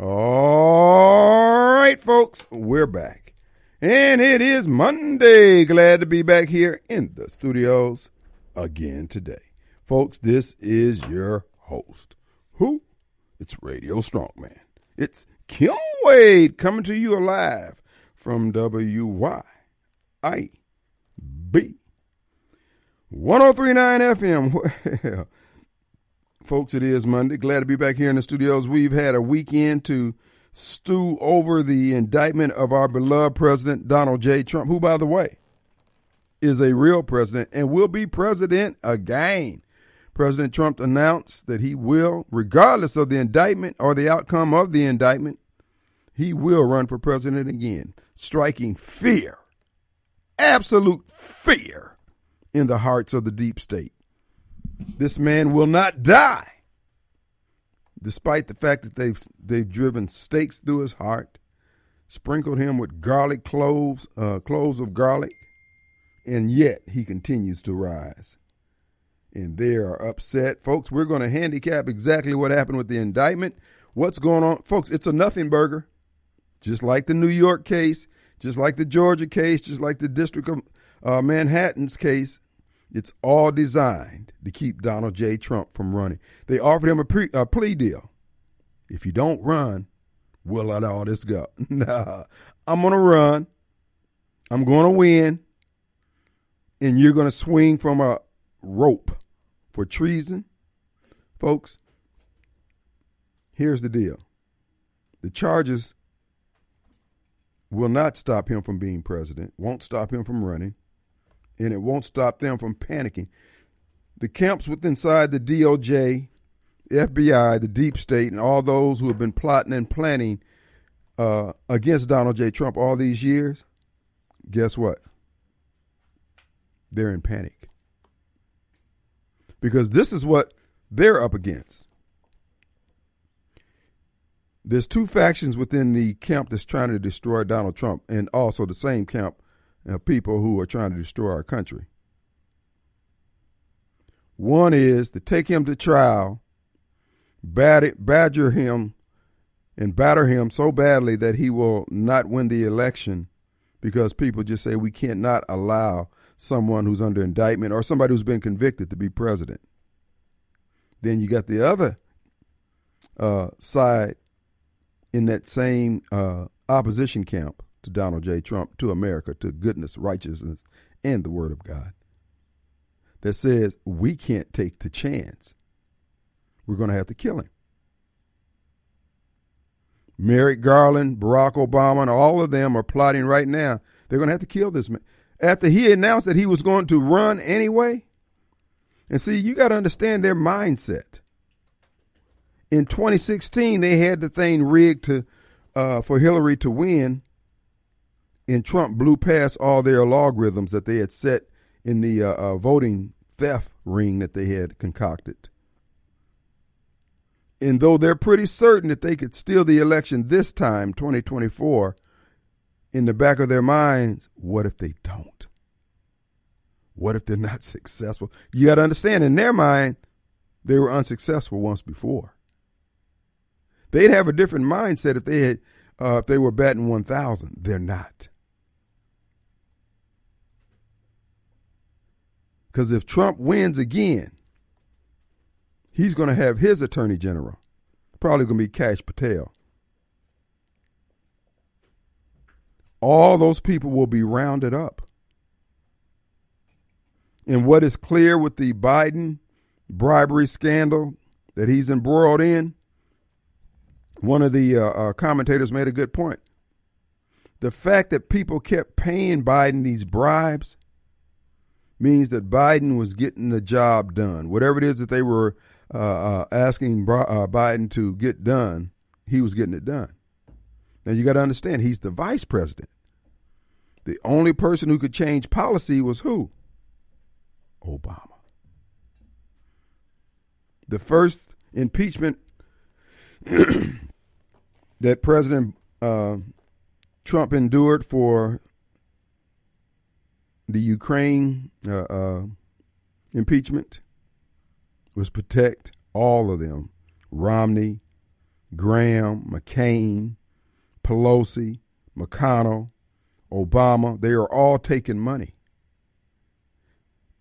All right, folks, we're back. And it is Monday. Glad to be back here in the studios again today. Folks, this is your host. Who? It's Radio Strongman. It's Kim Wade coming to you live from WYIB 1039 FM. Well, folks, it is Monday. Glad to be back here in the studios. We've had a weekend to stew over the indictment of our beloved President Donald J. Trump, who, by the way, is a real president and will be president again. President Trump announced that he will, regardless of the indictment or the outcome of the indictment, he will run for president again, striking fear, absolute fear, in the hearts of the deep state. This man will not die, despite the fact that they've they've driven stakes through his heart, sprinkled him with garlic cloves, uh, cloves of garlic, and yet he continues to rise. And they are upset, folks. We're going to handicap exactly what happened with the indictment. What's going on, folks? It's a nothing burger, just like the New York case, just like the Georgia case, just like the District of uh, Manhattan's case. It's all designed to keep Donald J. Trump from running. They offered him a, pre, a plea deal. If you don't run, we'll let all this go. nah, I'm going to run. I'm going to win. And you're going to swing from a rope for treason. Folks, here's the deal the charges will not stop him from being president, won't stop him from running and it won't stop them from panicking. The camps within inside the DOJ, FBI, the deep state, and all those who have been plotting and planning uh, against Donald J. Trump all these years, guess what? They're in panic. Because this is what they're up against. There's two factions within the camp that's trying to destroy Donald Trump, and also the same camp uh, people who are trying to destroy our country. One is to take him to trial, badger him, and batter him so badly that he will not win the election because people just say we can't not allow someone who's under indictment or somebody who's been convicted to be president. Then you got the other uh, side in that same uh, opposition camp to Donald J. Trump, to America, to goodness, righteousness, and the Word of God that says we can't take the chance. We're going to have to kill him. Merrick Garland, Barack Obama, and all of them are plotting right now. They're going to have to kill this man. After he announced that he was going to run anyway. And see, you got to understand their mindset. In 2016, they had the thing rigged to uh, for Hillary to win and Trump blew past all their logarithms that they had set in the uh, uh, voting theft ring that they had concocted. And though they're pretty certain that they could steal the election this time, 2024, in the back of their minds, what if they don't? What if they're not successful? You got to understand, in their mind, they were unsuccessful once before. They'd have a different mindset if they had, uh, if they were batting 1,000. They're not. Because if Trump wins again, he's going to have his attorney general. Probably going to be Kash Patel. All those people will be rounded up. And what is clear with the Biden bribery scandal that he's embroiled in, one of the uh, uh, commentators made a good point. The fact that people kept paying Biden these bribes means that Biden was getting the job done. Whatever it is that they were uh, uh, asking uh, Biden to get done, he was getting it done. Now you got to understand, he's the vice president. The only person who could change policy was who? Obama. The first impeachment that President uh, Trump endured for the Ukraine uh, uh, impeachment was protect all of them Romney, Graham, McCain, Pelosi, McConnell, Obama, they are all taking money.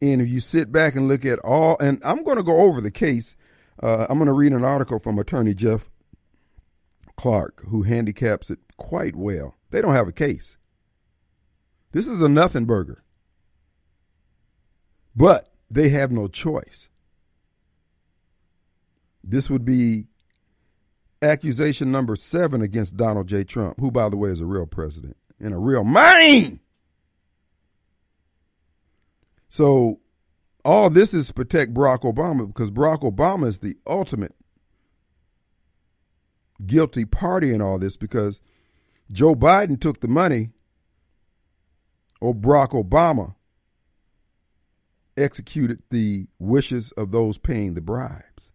And if you sit back and look at all, and I'm going to go over the case, uh, I'm going to read an article from attorney Jeff Clark, who handicaps it quite well. They don't have a case. This is a nothing burger. But they have no choice. This would be accusation number seven against Donald J. Trump, who, by the way, is a real president and a real man. So, all this is to protect Barack Obama because Barack Obama is the ultimate guilty party in all this because Joe Biden took the money, or Barack Obama executed the wishes of those paying the bribes.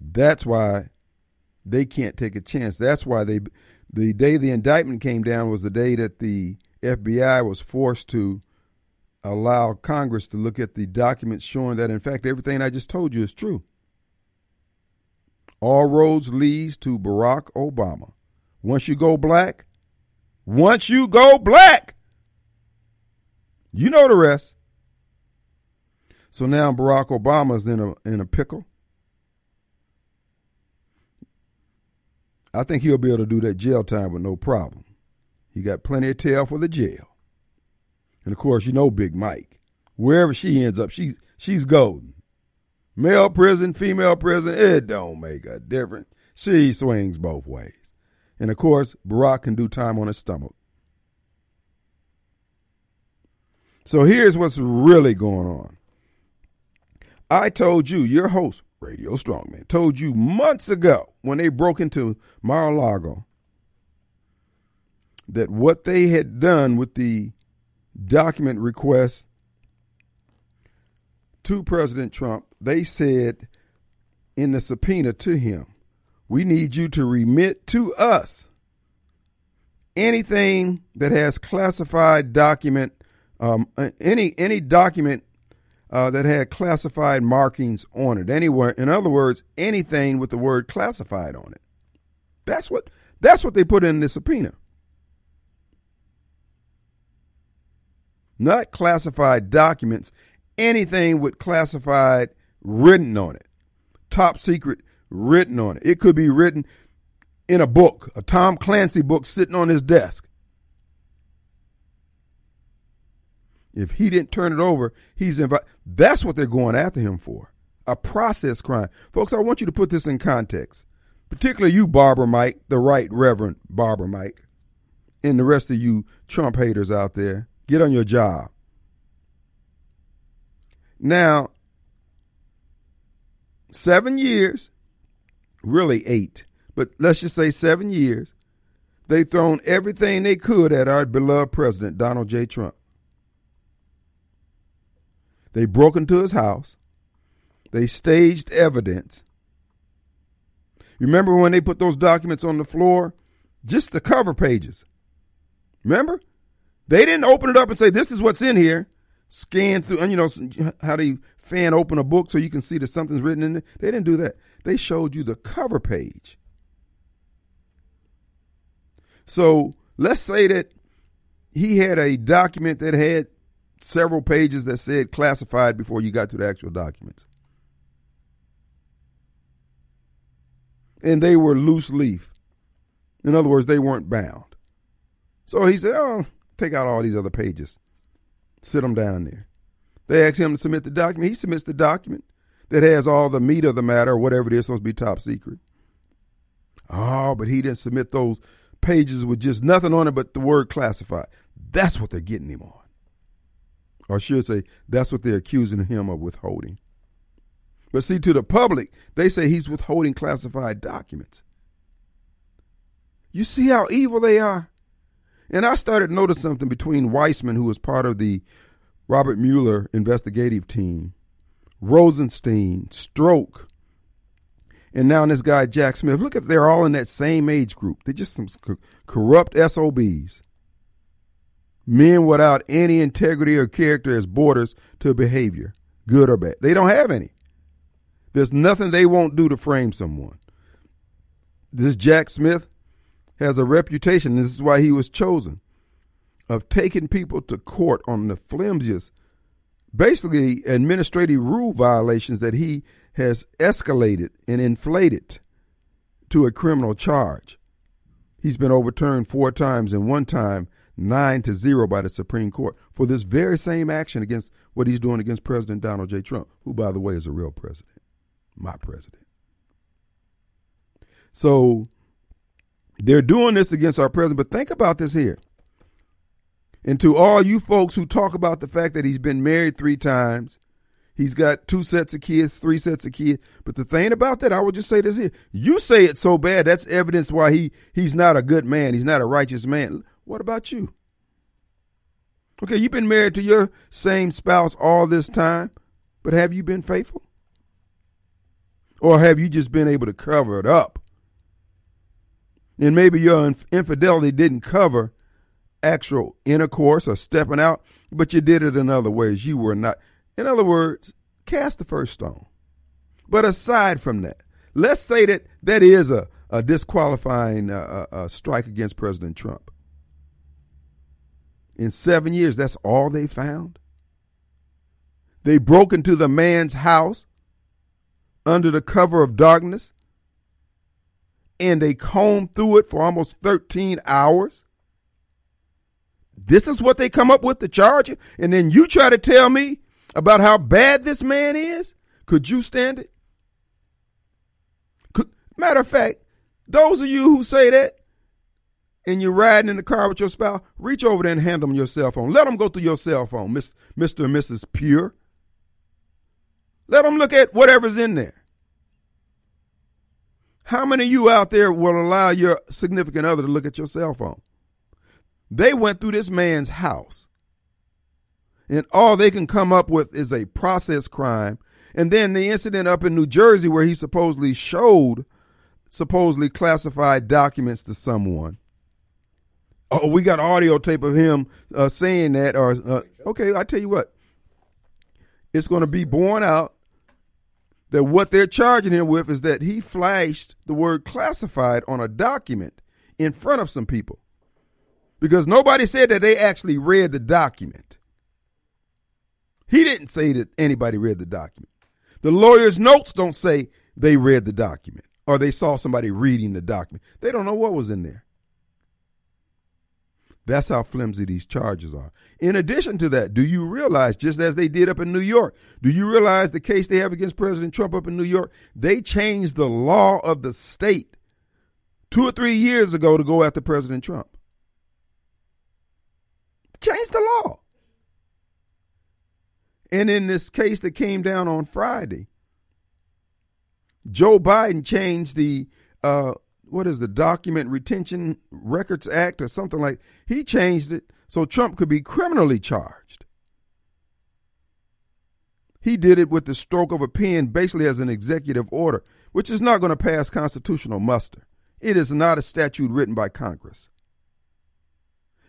That's why they can't take a chance. That's why they the day the indictment came down was the day that the FBI was forced to allow Congress to look at the documents showing that in fact everything I just told you is true. All roads leads to Barack Obama. Once you go black, once you go black, you know the rest. So now Barack Obama's in a in a pickle. I think he'll be able to do that jail time with no problem. He got plenty of tail for the jail. And of course, you know Big Mike. Wherever she ends up, she she's golden. Male prison, female prison, it don't make a difference. She swings both ways. And of course, Barack can do time on his stomach. So here's what's really going on. I told you, your host, Radio Strongman, told you months ago when they broke into Mar a Lago that what they had done with the document request to President Trump, they said in the subpoena to him, we need you to remit to us anything that has classified document, um, any any document uh, that had classified markings on it. Anywhere, in other words, anything with the word classified on it. That's what that's what they put in the subpoena. Not classified documents, anything with classified written on it. Top secret written on it. It could be written in a book, a Tom Clancy book sitting on his desk. If he didn't turn it over, he's invited. That's what they're going after him for a process crime. Folks, I want you to put this in context, particularly you, Barbara Mike, the right Reverend Barbara Mike, and the rest of you Trump haters out there. Get on your job. Now, seven years, really eight, but let's just say seven years, they've thrown everything they could at our beloved president, Donald J. Trump. They broke into his house. They staged evidence. Remember when they put those documents on the floor? Just the cover pages. Remember? They didn't open it up and say, this is what's in here. Scan through, and you know how they fan open a book so you can see that something's written in it. They didn't do that. They showed you the cover page. So let's say that he had a document that had several pages that said classified before you got to the actual documents. And they were loose leaf. In other words, they weren't bound. So he said, Oh, take out all these other pages, sit them down there. They asked him to submit the document. He submits the document that has all the meat of the matter, or whatever it is, supposed to be top secret. Oh, but he didn't submit those pages with just nothing on it but the word classified. That's what they're getting him on or should say, that's what they're accusing him of withholding. But see, to the public, they say he's withholding classified documents. You see how evil they are? And I started to notice something between Weissmann, who was part of the Robert Mueller investigative team, Rosenstein, Strzok, and now this guy, Jack Smith. Look at they're all in that same age group. They're just some corrupt SOBs men without any integrity or character as borders to behavior, good or bad. They don't have any. There's nothing they won't do to frame someone. This Jack Smith has a reputation, this is why he was chosen, of taking people to court on the flimsiest, basically administrative rule violations that he has escalated and inflated to a criminal charge. He's been overturned four times and one time nine to zero by the Supreme Court for this very same action against what he's doing against President Donald J. Trump, who, by the way, is a real president, my president. So they're doing this against our president, but think about this here. And to all you folks who talk about the fact that he's been married three times, he's got two sets of kids, three sets of kids. But the thing about that, I will just say this here. You say it so bad, that's evidence why he he's not a good man. He's not a righteous man. What about you? Okay, you've been married to your same spouse all this time, but have you been faithful? Or have you just been able to cover it up? And maybe your infidelity didn't cover actual intercourse or stepping out, but you did it in other ways. You were not. In other words, cast the first stone. But aside from that, let's say that that is a, a disqualifying uh, uh, uh strike against President Trump. In seven years, that's all they found. They broke into the man's house under the cover of darkness and they combed through it for almost 13 hours. This is what they come up with to charge you. And then you try to tell me about how bad this man is? Could you stand it? Could, matter of fact, those of you who say that, and you're riding in the car with your spouse, reach over there and hand them your cell phone. Let them go through your cell phone, Miss, Mr. and Mrs. Pure. Let them look at whatever's in there. How many of you out there will allow your significant other to look at your cell phone? They went through this man's house, and all they can come up with is a process crime. And then the incident up in New Jersey where he supposedly showed supposedly classified documents to someone. Oh, we got audio tape of him uh, saying that. Or uh, okay, I tell you what, it's going to be borne out that what they're charging him with is that he flashed the word classified on a document in front of some people. Because nobody said that they actually read the document. He didn't say that anybody read the document. The lawyer's notes don't say they read the document or they saw somebody reading the document. They don't know what was in there. That's how flimsy these charges are. In addition to that, do you realize, just as they did up in New York, do you realize the case they have against President Trump up in New York? They changed the law of the state two or three years ago to go after President Trump. Changed the law. And in this case that came down on Friday, Joe Biden changed the uh, what is the Document Retention Records Act or something like he changed it so Trump could be criminally charged. He did it with the stroke of a pen basically as an executive order, which is not going to pass constitutional muster. It is not a statute written by Congress.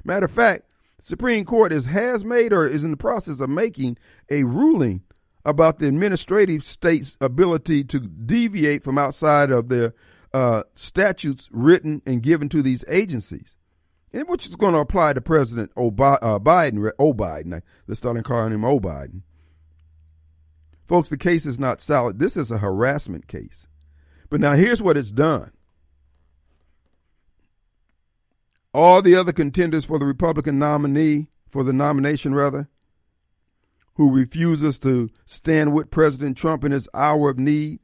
Matter of fact, Supreme Court is, has made or is in the process of making a ruling about the administrative state's ability to deviate from outside of their uh, statutes written and given to these agencies, and which is going to apply to President Obi- uh, Biden. O Biden, let's start calling him O Biden. Folks, the case is not solid. This is a harassment case. But now here's what it's done. All the other contenders for the Republican nominee, for the nomination rather, who refuses to stand with President Trump in his hour of need,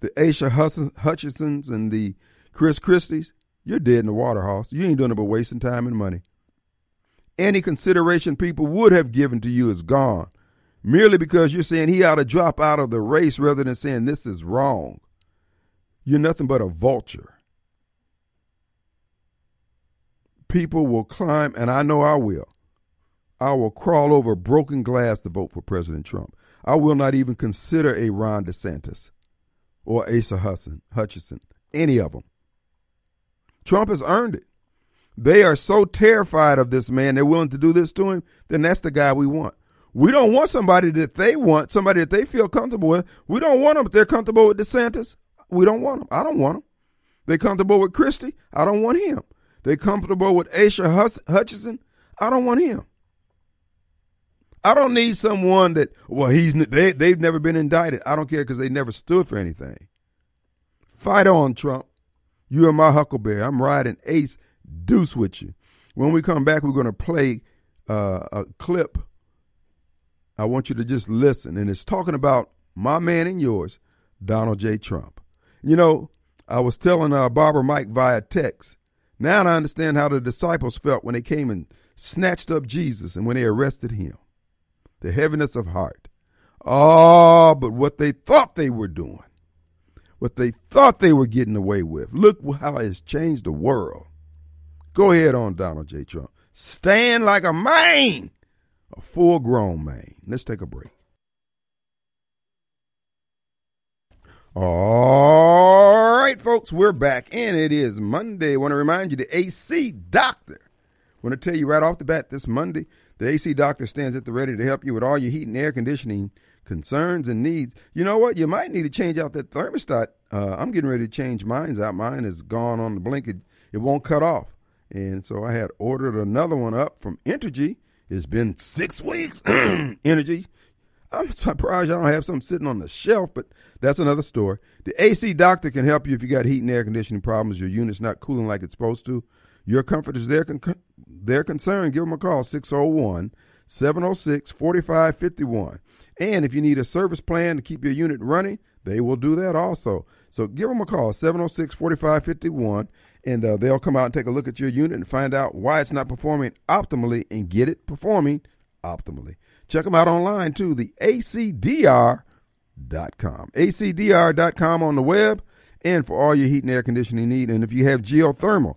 the Asa Hutchinsons and the Chris Christies, you're dead in the water, Hoss. You ain't doing it but wasting time and money. Any consideration people would have given to you is gone, merely because you're saying he ought to drop out of the race rather than saying this is wrong. You're nothing but a vulture. People will climb, and I know I will. I will crawl over broken glass to vote for President Trump. I will not even consider a Ron DeSantis or Asa Hudson, Hutchinson, any of them. Trump has earned it. They are so terrified of this man, they're willing to do this to him, then that's the guy we want. We don't want somebody that they want, somebody that they feel comfortable with. We don't want them if they're comfortable with DeSantis. We don't want them. I don't want them. They comfortable with Christie. I don't want him. They comfortable with Asa Hutchinson. I don't want him. I don't need someone that well he's they they've never been indicted. I don't care because they never stood for anything. Fight on, Trump. You are my Huckleberry. I'm riding ace deuce with you. When we come back, we're going to play uh, a clip. I want you to just listen, and it's talking about my man and yours, Donald J. Trump. You know, I was telling uh, Barbara Mike via text. Now I understand how the disciples felt when they came and snatched up Jesus and when they arrested him the heaviness of heart. Oh, but what they thought they were doing, what they thought they were getting away with. Look how it's changed the world. Go ahead on, Donald J. Trump. Stand like a man, a full grown man. Let's take a break. All right, folks, we're back, and it is Monday. I want to remind you the AC Doctor. I want to tell you right off the bat this Monday, the AC doctor stands at the ready to help you with all your heat and air conditioning concerns and needs. You know what? You might need to change out that thermostat. Uh, I'm getting ready to change mine's out. Mine is gone on the blink. It, it won't cut off. And so I had ordered another one up from Entergy. It's been six weeks. Energy. I'm surprised I don't have some sitting on the shelf, but that's another story. The AC doctor can help you if you got heat and air conditioning problems, your unit's not cooling like it's supposed to. Your comfort is their, con- their concern. Give them a call, 601 706 4551. And if you need a service plan to keep your unit running, they will do that also. So give them a call, 706 4551, and uh, they'll come out and take a look at your unit and find out why it's not performing optimally and get it performing optimally. Check them out online too, the acdr.com. acdr.com on the web and for all your heat and air conditioning need. And if you have geothermal,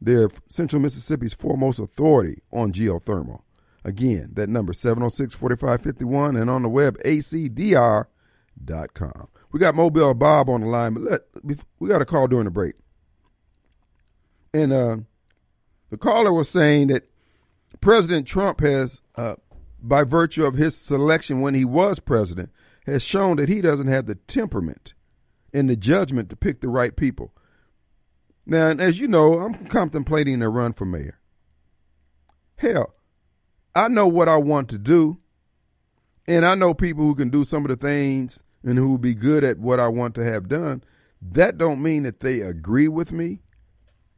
they're Central Mississippi's foremost authority on geothermal. Again, that number 706-4551 and on the web acdr.com. We got Mobile Bob on the line, but let, we got a call during the break. And uh, the caller was saying that President Trump has, uh, by virtue of his selection when he was president, has shown that he doesn't have the temperament and the judgment to pick the right people. Now, as you know, I'm contemplating a run for mayor. Hell, I know what I want to do, and I know people who can do some of the things and who will be good at what I want to have done. That don't mean that they agree with me,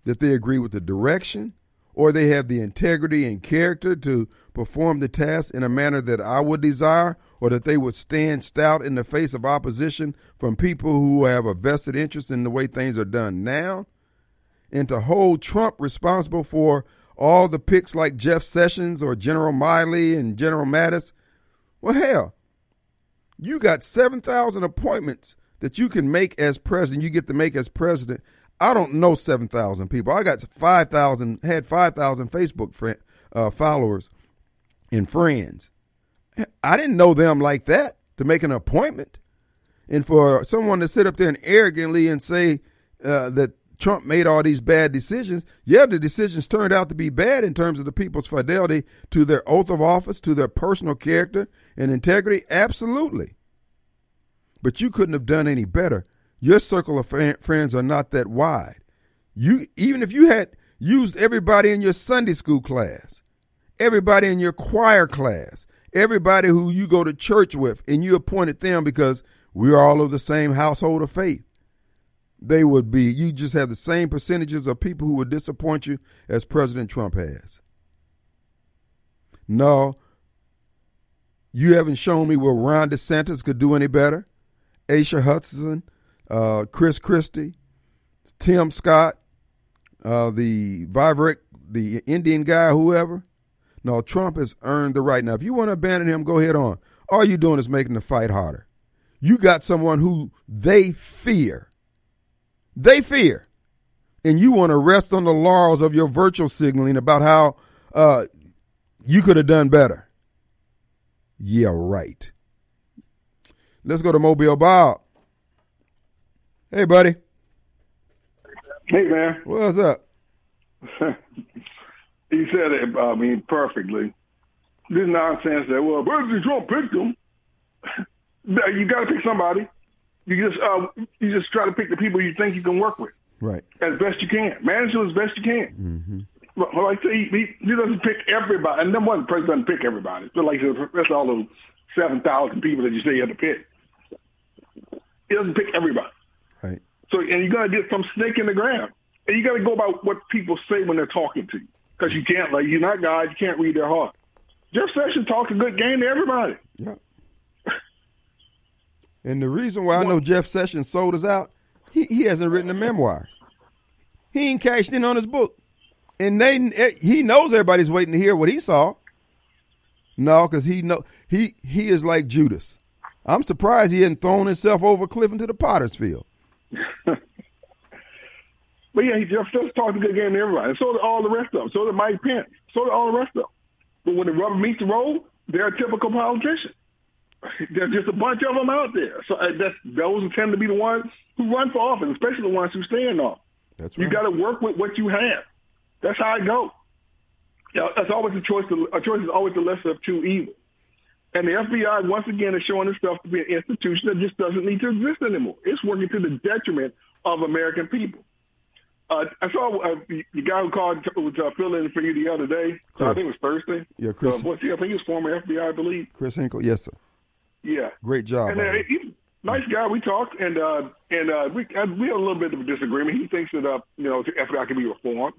that they agree with the direction, or they have the integrity and character to perform the task in a manner that I would desire, or that they would stand stout in the face of opposition from people who have a vested interest in the way things are done now and to hold Trump responsible for all the picks like Jeff Sessions or General Milley and General Mattis, well, hell, you got 7,000 appointments that you can make as president. You get to make as president. I don't know 7,000 people. I got 5,000, had 5,000 Facebook friend, uh, followers and friends. I didn't know them like that to make an appointment. And for someone to sit up there and arrogantly and say uh, that Trump made all these bad decisions. Yeah, the decisions turned out to be bad in terms of the people's fidelity to their oath of office, to their personal character and integrity. Absolutely. But you couldn't have done any better. Your circle of friends are not that wide. You even if you had used everybody in your Sunday school class, everybody in your choir class, everybody who you go to church with, and you appointed them because we're all of the same household of faith they would be, you just have the same percentages of people who would disappoint you as President Trump has. No, you haven't shown me where Ron DeSantis could do any better. Asa Hudson, uh, Chris Christie, Tim Scott, uh, the Vivek, the Indian guy, whoever. No, Trump has earned the right. Now, if you want to abandon him, go ahead on. All you're doing is making the fight harder. You got someone who they fear they fear. And you want to rest on the laurels of your virtual signaling about how uh, you could have done better. Yeah, right. Let's go to Mobile Bob. Hey, buddy. Hey, man. What's up? you said it, I mean, perfectly. this nonsense that well, President Trump picked them. you got to pick somebody. You just uh, you just try to pick the people you think you can work with, right? As best you can, manage them as best you can. Mm-hmm. Well, like I say, he, he, doesn't pick everybody, and number one, the president doesn't pick everybody. But like that's all those seven thousand people that you say you have to pick. He doesn't pick everybody. Right. So, and you got to get some snake in the ground, and you got to go about what people say when they're talking to you, because you can't like you're not God, you can't read their heart. Jeff Sessions talks a good game to everybody. Yeah. And the reason why I know Jeff Sessions sold us out, he, he hasn't written a memoir. He ain't cashed in on his book. And they eh, he knows everybody's waiting to hear what he saw. No, because he know he he is like Judas. I'm surprised he hadn't thrown himself over a cliff into the potter's field. but yeah, he just, just talked a good game to everybody. And so did all the rest of them. So did Mike Pence. So did all the rest of them. But when the rubber meets the road, they're a typical politician. There's just a bunch of them out there. So uh, that's, those tend to be the ones who run for office, especially the ones who stay in office. That's right. You got to work with what you have. That's how it goes. You know, that's always a choice. To, a choice is always the lesser of two evils. And the FBI, once again, is showing itself to be an institution that just doesn't need to exist anymore. It's working to the detriment of American people. Uh, I saw uh, the, guy who called was uh, filling in for you the other day. Uh, I think it was Thursday. Yeah, Chris. Uh, what's he? I think he was former FBI, I believe. Chris Hinkle. Yes, sir. Yeah. Great job. And uh, he's nice guy. We talked, and uh, and uh, we uh, we had a little bit of a disagreement. He thinks that uh, you know the FBI can be reformed,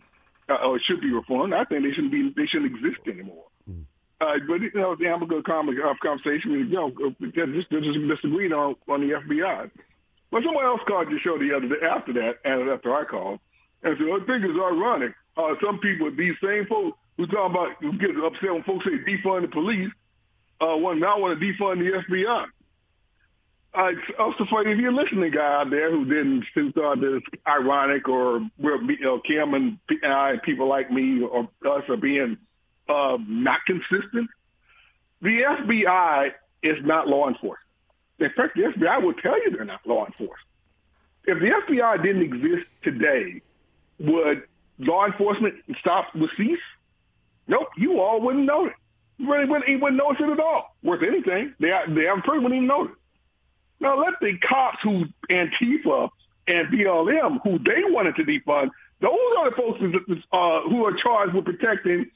uh, or it should be reformed. I think they shouldn't be. They shouldn't exist anymore. Mm. Uh, but you know, have a good conversation. We you know, just just disagreed on on the FBI. But someone else called your show the other day after that, and after I called, and so I think it's ironic. Uh, some people, these same folks who talk about, who get upset when folks say defund the police, uh, one now want to defund the FBI. Uh, also, funny if you're listening, guy out there who didn't who thought this ironic or we're, you know, Kim and I, people like me or us are being uh, not consistent. The FBI is not law enforcement. In fact, the FBI will tell you they're not law enforcement. If the FBI didn't exist today, would law enforcement stop would cease? Nope, you all wouldn't know it. Really wouldn't, you wouldn't notice it at all. Worth anything. They the average person wouldn't even notice. Now let the cops who Antifa and BLM, who they wanted to defund, those are the folks uh, who are charged with protecting,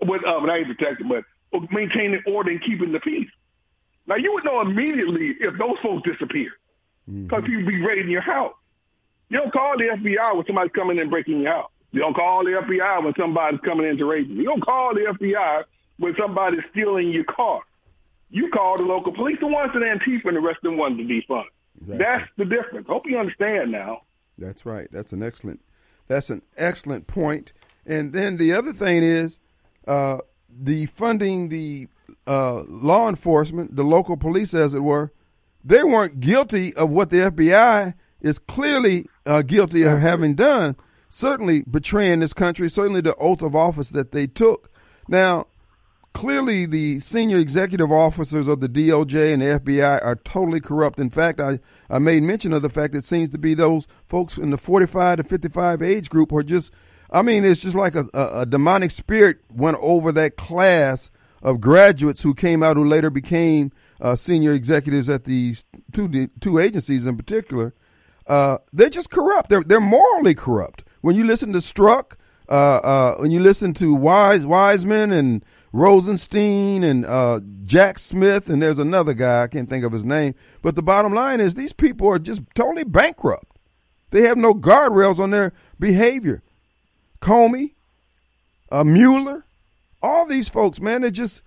with uh, not even protecting, but maintaining order and keeping the peace. Now you would know immediately if those folks disappear, because mm-hmm. people be raiding your house. You don't call the FBI when somebody's coming in and breaking your house. You don't call the FBI when somebody's coming in to raid you. You don't call the FBI when somebody's stealing your car. You call the local police, the ones that Antifa and the rest of them wanted to defund. Exactly. That's the difference. Hope you understand now. That's right. That's an excellent. That's an excellent point. And then the other thing is, uh, the funding the uh, law enforcement, the local police, as it were, they weren't guilty of what the FBI is clearly uh, guilty of having done, certainly betraying this country, certainly the oath of office that they took. Now, clearly the senior executive officers of the DOJ and the FBI are totally corrupt. In fact, I, I made mention of the fact it seems to be those folks in the 45 to 55 age group are just, I mean, it's just like a, a, a demonic spirit went over that class of graduates who came out who later became uh, senior executives at these two two agencies in particular. Uh, they're just corrupt. They're they're morally corrupt. When you listen to Strzok, uh, uh, when you listen to Wise Weissmann and Rosenstein and uh, Jack Smith, and there's another guy I can't think of his name. But the bottom line is these people are just totally bankrupt. They have no guardrails on their behavior. Comey, uh, Mueller, all these folks, man, they're just,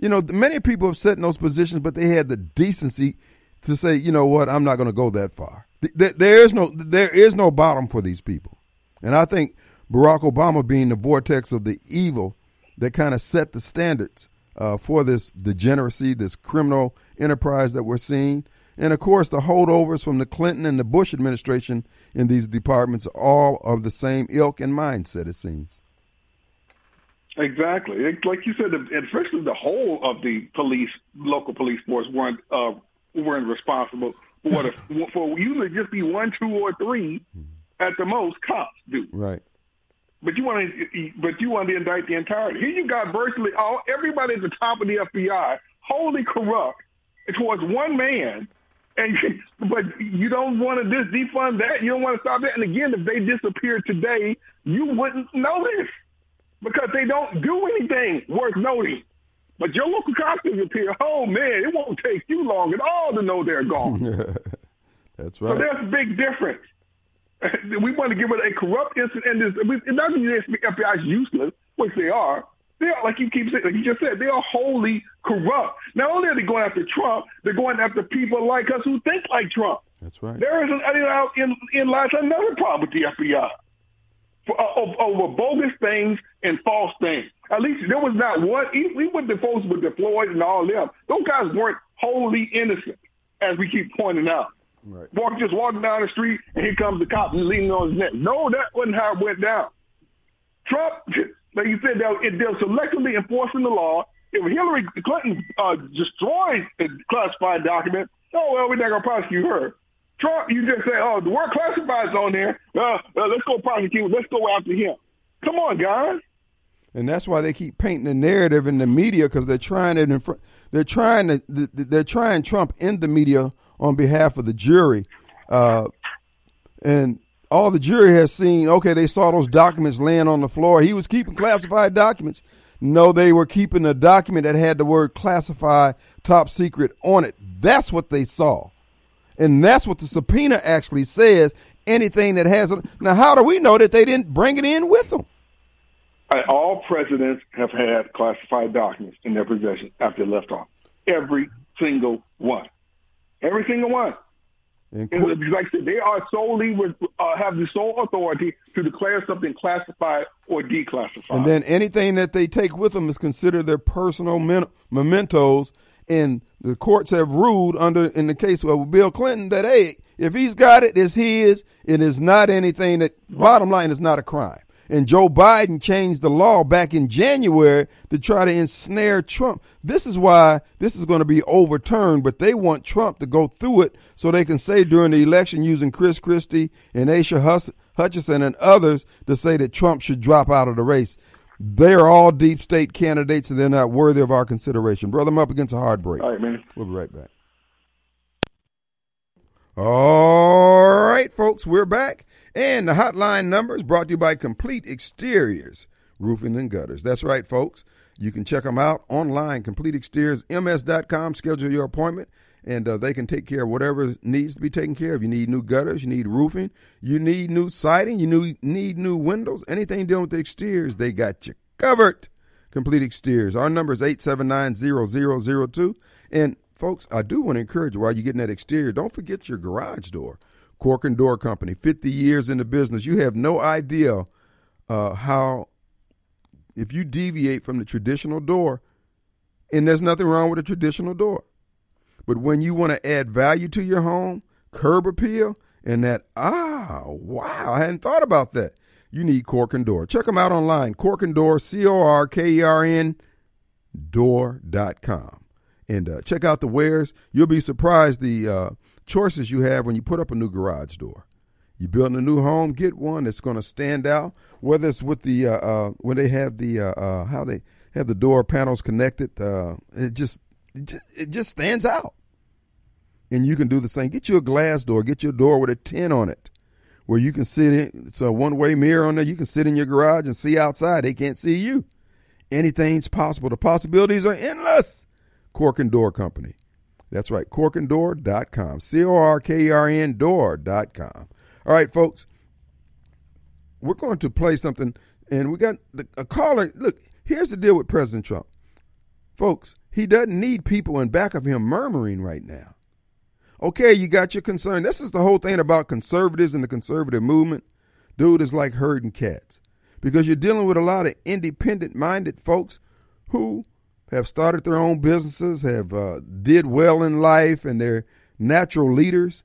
you know, many people have sat in those positions, but they had the decency to say, you know what, I'm not going to go that far. There is no there is no bottom for these people, and I think Barack Obama being the vortex of the evil that kind of set the standards uh, for this degeneracy, this criminal enterprise that we're seeing, and of course the holdovers from the Clinton and the Bush administration in these departments, are all of the same ilk and mindset. It seems. Exactly, like you said, especially the whole of the police, local police force weren't uh, weren't responsible for the, for usually just be one, two, or three at the most cops do. Right. But you want to, but you want to indict the entirety. Here you got virtually all everybody at the top of the FBI, wholly corrupt, towards one man, and but you don't want to just defund that. You don't want to stop that. And again, if they disappeared today, you wouldn't notice because they don't do anything worth noting. But your local cops appear. Oh man, it won't take you long at all to know they're gone. That's right. So there's a big difference. we want to give it a corrupt incident. And this, it doesn't mean the FBI is useless, which they are. They are, like you keep saying, like you just said, they are wholly corrupt. Not only are they going after Trump, they're going after people like us who think like Trump. That's right. There is an, in, in lies another problem with the FBI for, uh, over bogus things and false things. At least there was not one, even with the folks with the Floyd and all them, those guys weren't wholly innocent, as we keep pointing out. Right. Walk, just walking down the street, and here comes the cop leaning on his neck. No, that wasn't how it went down. Trump, like you said, they're, they're selectively enforcing the law. If Hillary Clinton uh, destroys a classified document, oh, well, we're not going to prosecute her. Trump, you just say, oh, the word classified is on there. Uh, uh, let's go prosecute. Let's go after him. Come on, guys. And that's why they keep painting the narrative in the media because they're trying to they're trying to they're trying Trump in the media on behalf of the jury. Uh, and all the jury has seen, okay, they saw those documents laying on the floor. He was keeping classified documents. No, they were keeping a document that had the word classified top secret on it. That's what they saw. And that's what the subpoena actually says. Anything that has it. Now, how do we know that they didn't bring it in with them? All presidents have had classified documents in their possession after they left office. Every single one. Every single one. And like I said, they are solely with, uh, have the sole authority to declare something classified or declassified. And then anything that they take with them is considered their personal men- mementos. And the courts have ruled under, in the case of Bill Clinton, that hey, if he's got it, it's his. It is not anything that. Bottom line, is not a crime. And Joe Biden changed the law back in January to try to ensnare Trump. This is why this is going to be overturned, but they want Trump to go through it so they can say during the election using Chris Christie and Asa Hutchinson and others to say that Trump should drop out of the race. They are all deep state candidates and they're not worthy of our consideration. Brother, I'm up against a hard break. All right, man. We'll be right back. All right, folks, we're back. And the hotline number is brought to you by Complete Exteriors, Roofing and Gutters. That's right, folks. You can check them out online, CompleteExteriorsMS.com. Schedule your appointment, and uh, they can take care of whatever needs to be taken care of. You need new gutters, you need roofing, you need new siding, you need new windows, anything dealing with the exteriors, they got you covered. Complete Exteriors. Our number is 879-0002. And folks, I do want to encourage you while you're getting that exterior, don't forget your garage door. Corkern Door Company, 50 years in the business. You have no idea uh, how, if you deviate from the traditional door, and there's nothing wrong with a traditional door. But when you want to add value to your home, curb appeal, and that, ah, wow, I hadn't thought about that. You need Corkern Door. Check them out online, Corkern Door, C O R K E R N, door.com. And uh, check out the wares. You'll be surprised the uh, choices you have when you put up a new garage door. You're building a new home, get one that's going to stand out. Whether it's with the uh, uh, when they have the uh, uh how they have the door panels connected, uh, it just it just it just stands out. And you can do the same. Get you a glass door. Get your door with a tin on it, where you can sit in. It's a one way mirror on there. You can sit in your garage and see outside. They can't see you. Anything's possible. The possibilities are endless. Corkern Door Company. That's right, corkerndoor.com. C O R K E R N door.com. All right, folks, we're going to play something, and we got a caller. Look, here's the deal with President Trump. Folks, he doesn't need people in back of him murmuring right now. Okay, you got your concern. This is the whole thing about conservatives and the conservative movement. Dude, is like herding cats because you're dealing with a lot of independent minded folks who have started their own businesses, have uh, did well in life, and they're natural leaders.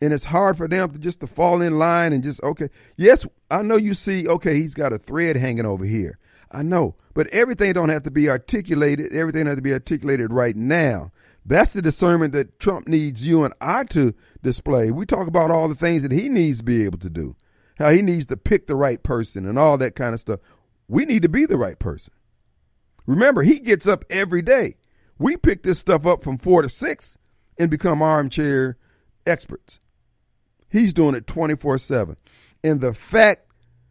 And it's hard for them to just to fall in line and just okay. Yes, I know you see. Okay, he's got a thread hanging over here. I know, but everything don't have to be articulated. Everything has to be articulated right now. That's the discernment that Trump needs you and I to display. We talk about all the things that he needs to be able to do. how he needs to pick the right person and all that kind of stuff. We need to be the right person. Remember, he gets up every day. We pick this stuff up from four to six and become armchair experts. He's doing it 24 7. And the fact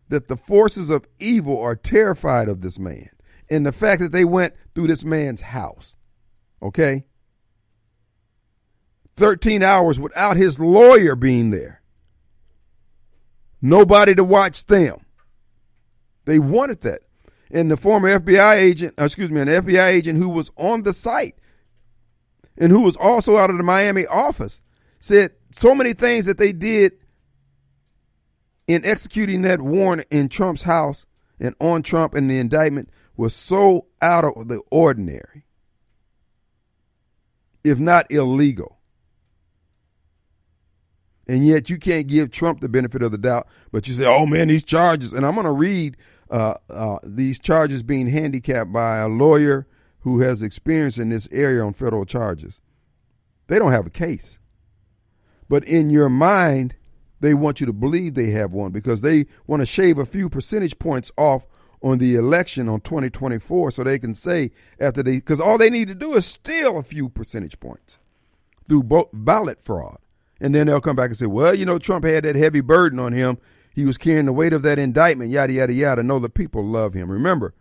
that the forces of evil are terrified of this man, and the fact that they went through this man's house, okay? 13 hours without his lawyer being there. Nobody to watch them. They wanted that. And the former FBI agent, uh, excuse me, an FBI agent who was on the site and who was also out of the Miami office said so many things that they did in executing that warrant in Trump's house and on Trump and the indictment was so out of the ordinary, if not illegal. And yet you can't give Trump the benefit of the doubt, but you say, oh man, these charges. And I'm going to read uh, uh, these charges being handicapped by a lawyer who has experience in this area on federal charges. They don't have a case. But in your mind, they want you to believe they have one because they want to shave a few percentage points off on the election on 2024 so they can say after they, because all they need to do is steal a few percentage points through ballot fraud. And then they'll come back and say, well, you know, Trump had that heavy burden on him. He was carrying the weight of that indictment, yada, yada, yada. No, the people love him. Remember,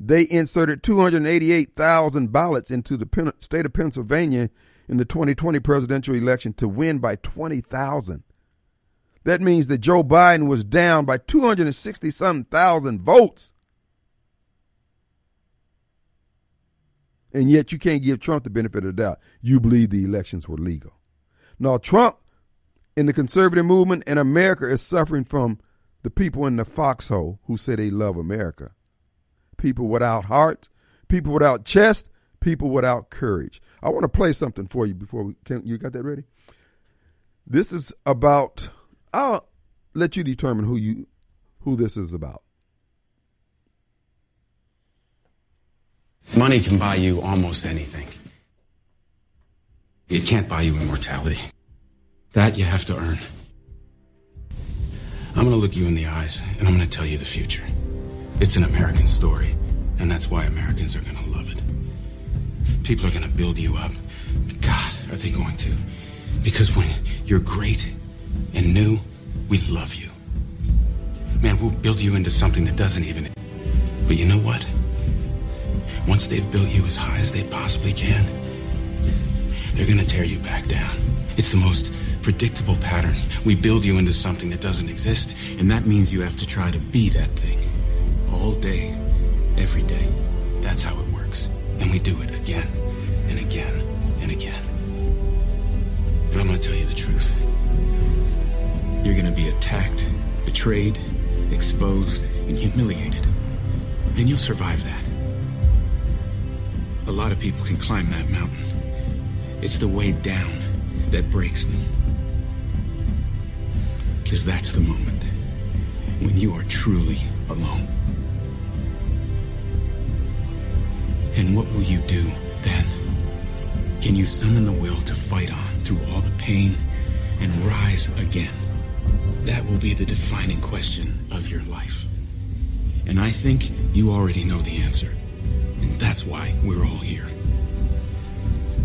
they inserted 288,000 ballots into the state of Pennsylvania in the 2020 presidential election to win by 20,000. That means that Joe Biden was down by 260 some thousand votes. And yet you can't give Trump the benefit of the doubt. You believe the elections were legal. Now, Trump in the conservative movement and America is suffering from the people in the foxhole who say they love America. People without heart, people without chest, people without courage. I want to play something for you before we can you got that ready? This is about I'll let you determine who you who this is about. Money can buy you almost anything. It can't buy you immortality. That you have to earn. I'm to look you in the eyes and I'm to tell you the future. It's an American story, and that's why Americans are to love it. People are to build you up. God, are they going to? Because when you're great and new, we love you. Man, we'll build you into something that doesn't even. But you know what? Once they've built you as high as they possibly can, they're to tear you back down. It's the most predictable pattern. We build you into something that doesn't exist, and that means you have to try to be that thing. All day, every day. That's how it works. And we do it again, and again, and again. And I'm to tell you the truth. You're to be attacked, betrayed, exposed, and humiliated. And you'll survive that. A lot of people can climb that mountain. It's the way down that breaks them. Because that's the moment when you are truly alone. And what will you do then? Can you summon the will to fight on through all the pain and rise again? That will be the defining question of your life. And I think you already know the answer. And that's why we're all here.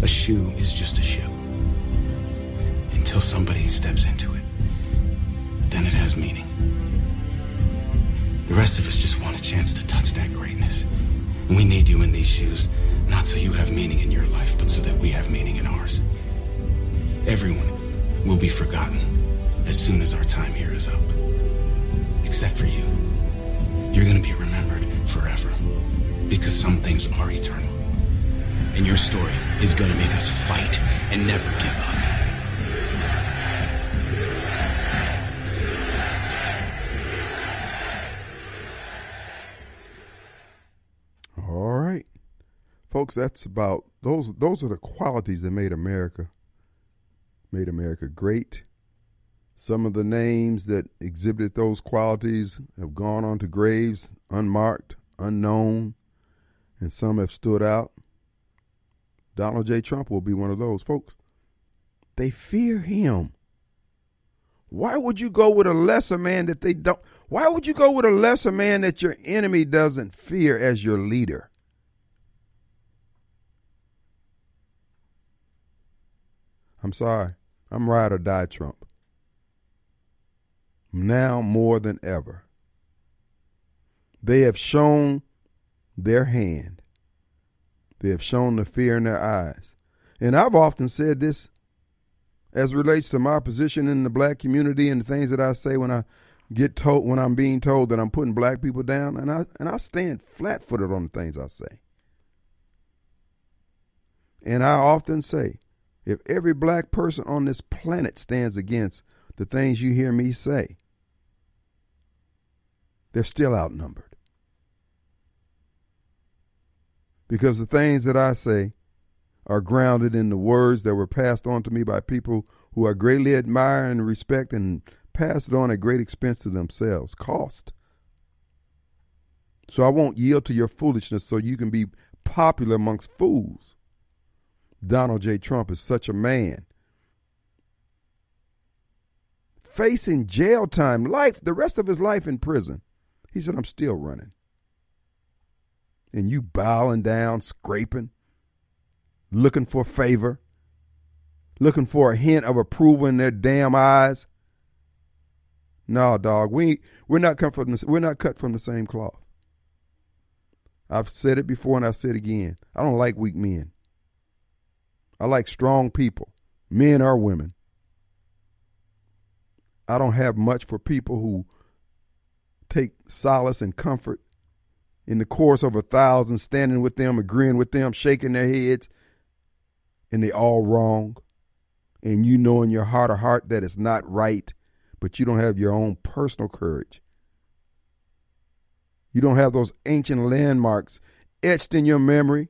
A shoe is just a shoe until somebody steps into it. Then it has meaning. The rest of us just want a chance to touch that greatness. And we need you in these shoes, not so you have meaning in your life, but so that we have meaning in ours. Everyone will be forgotten as soon as our time here is up. Except for you. You're going to be remembered forever. Because some things are eternal. And your story is going to make us fight and never give up. Folks, that's about those. Those are the qualities that made America made America great. Some of the names that exhibited those qualities have gone on to graves unmarked, unknown, and some have stood out. Donald J. Trump will be one of those folks. They fear him. Why would you go with a lesser man that they don't? Why would you go with a lesser man that your enemy doesn't fear as your leader? I'm sorry. I'm ride or die Trump. Now more than ever. They have shown their hand. They have shown the fear in their eyes. And I've often said this as relates to my position in the black community and the things that I say when I get told when I'm being told that I'm putting black people down and I and I stand flat footed on the things I say. And I often say, if every black person on this planet stands against the things you hear me say, they're still outnumbered. Because the things that I say are grounded in the words that were passed on to me by people who I greatly admire and respect and pass it on at great expense to themselves, cost. So I won't yield to your foolishness so you can be popular amongst fools. Donald J. Trump is such a man. Facing jail time, life, the rest of his life in prison. He said, I'm still running. And you bowing down, scraping, looking for favor, looking for a hint of approval in their damn eyes. No, dog, we we're not cut from the, we're not cut from the same cloth. I've said it before and I said it again. I don't like weak men. I like strong people, men or women. I don't have much for people who take solace and comfort in the course of a thousand, standing with them, agreeing with them, shaking their heads, and they all wrong. And you know in your heart of heart that it's not right, but you don't have your own personal courage. You don't have those ancient landmarks etched in your memory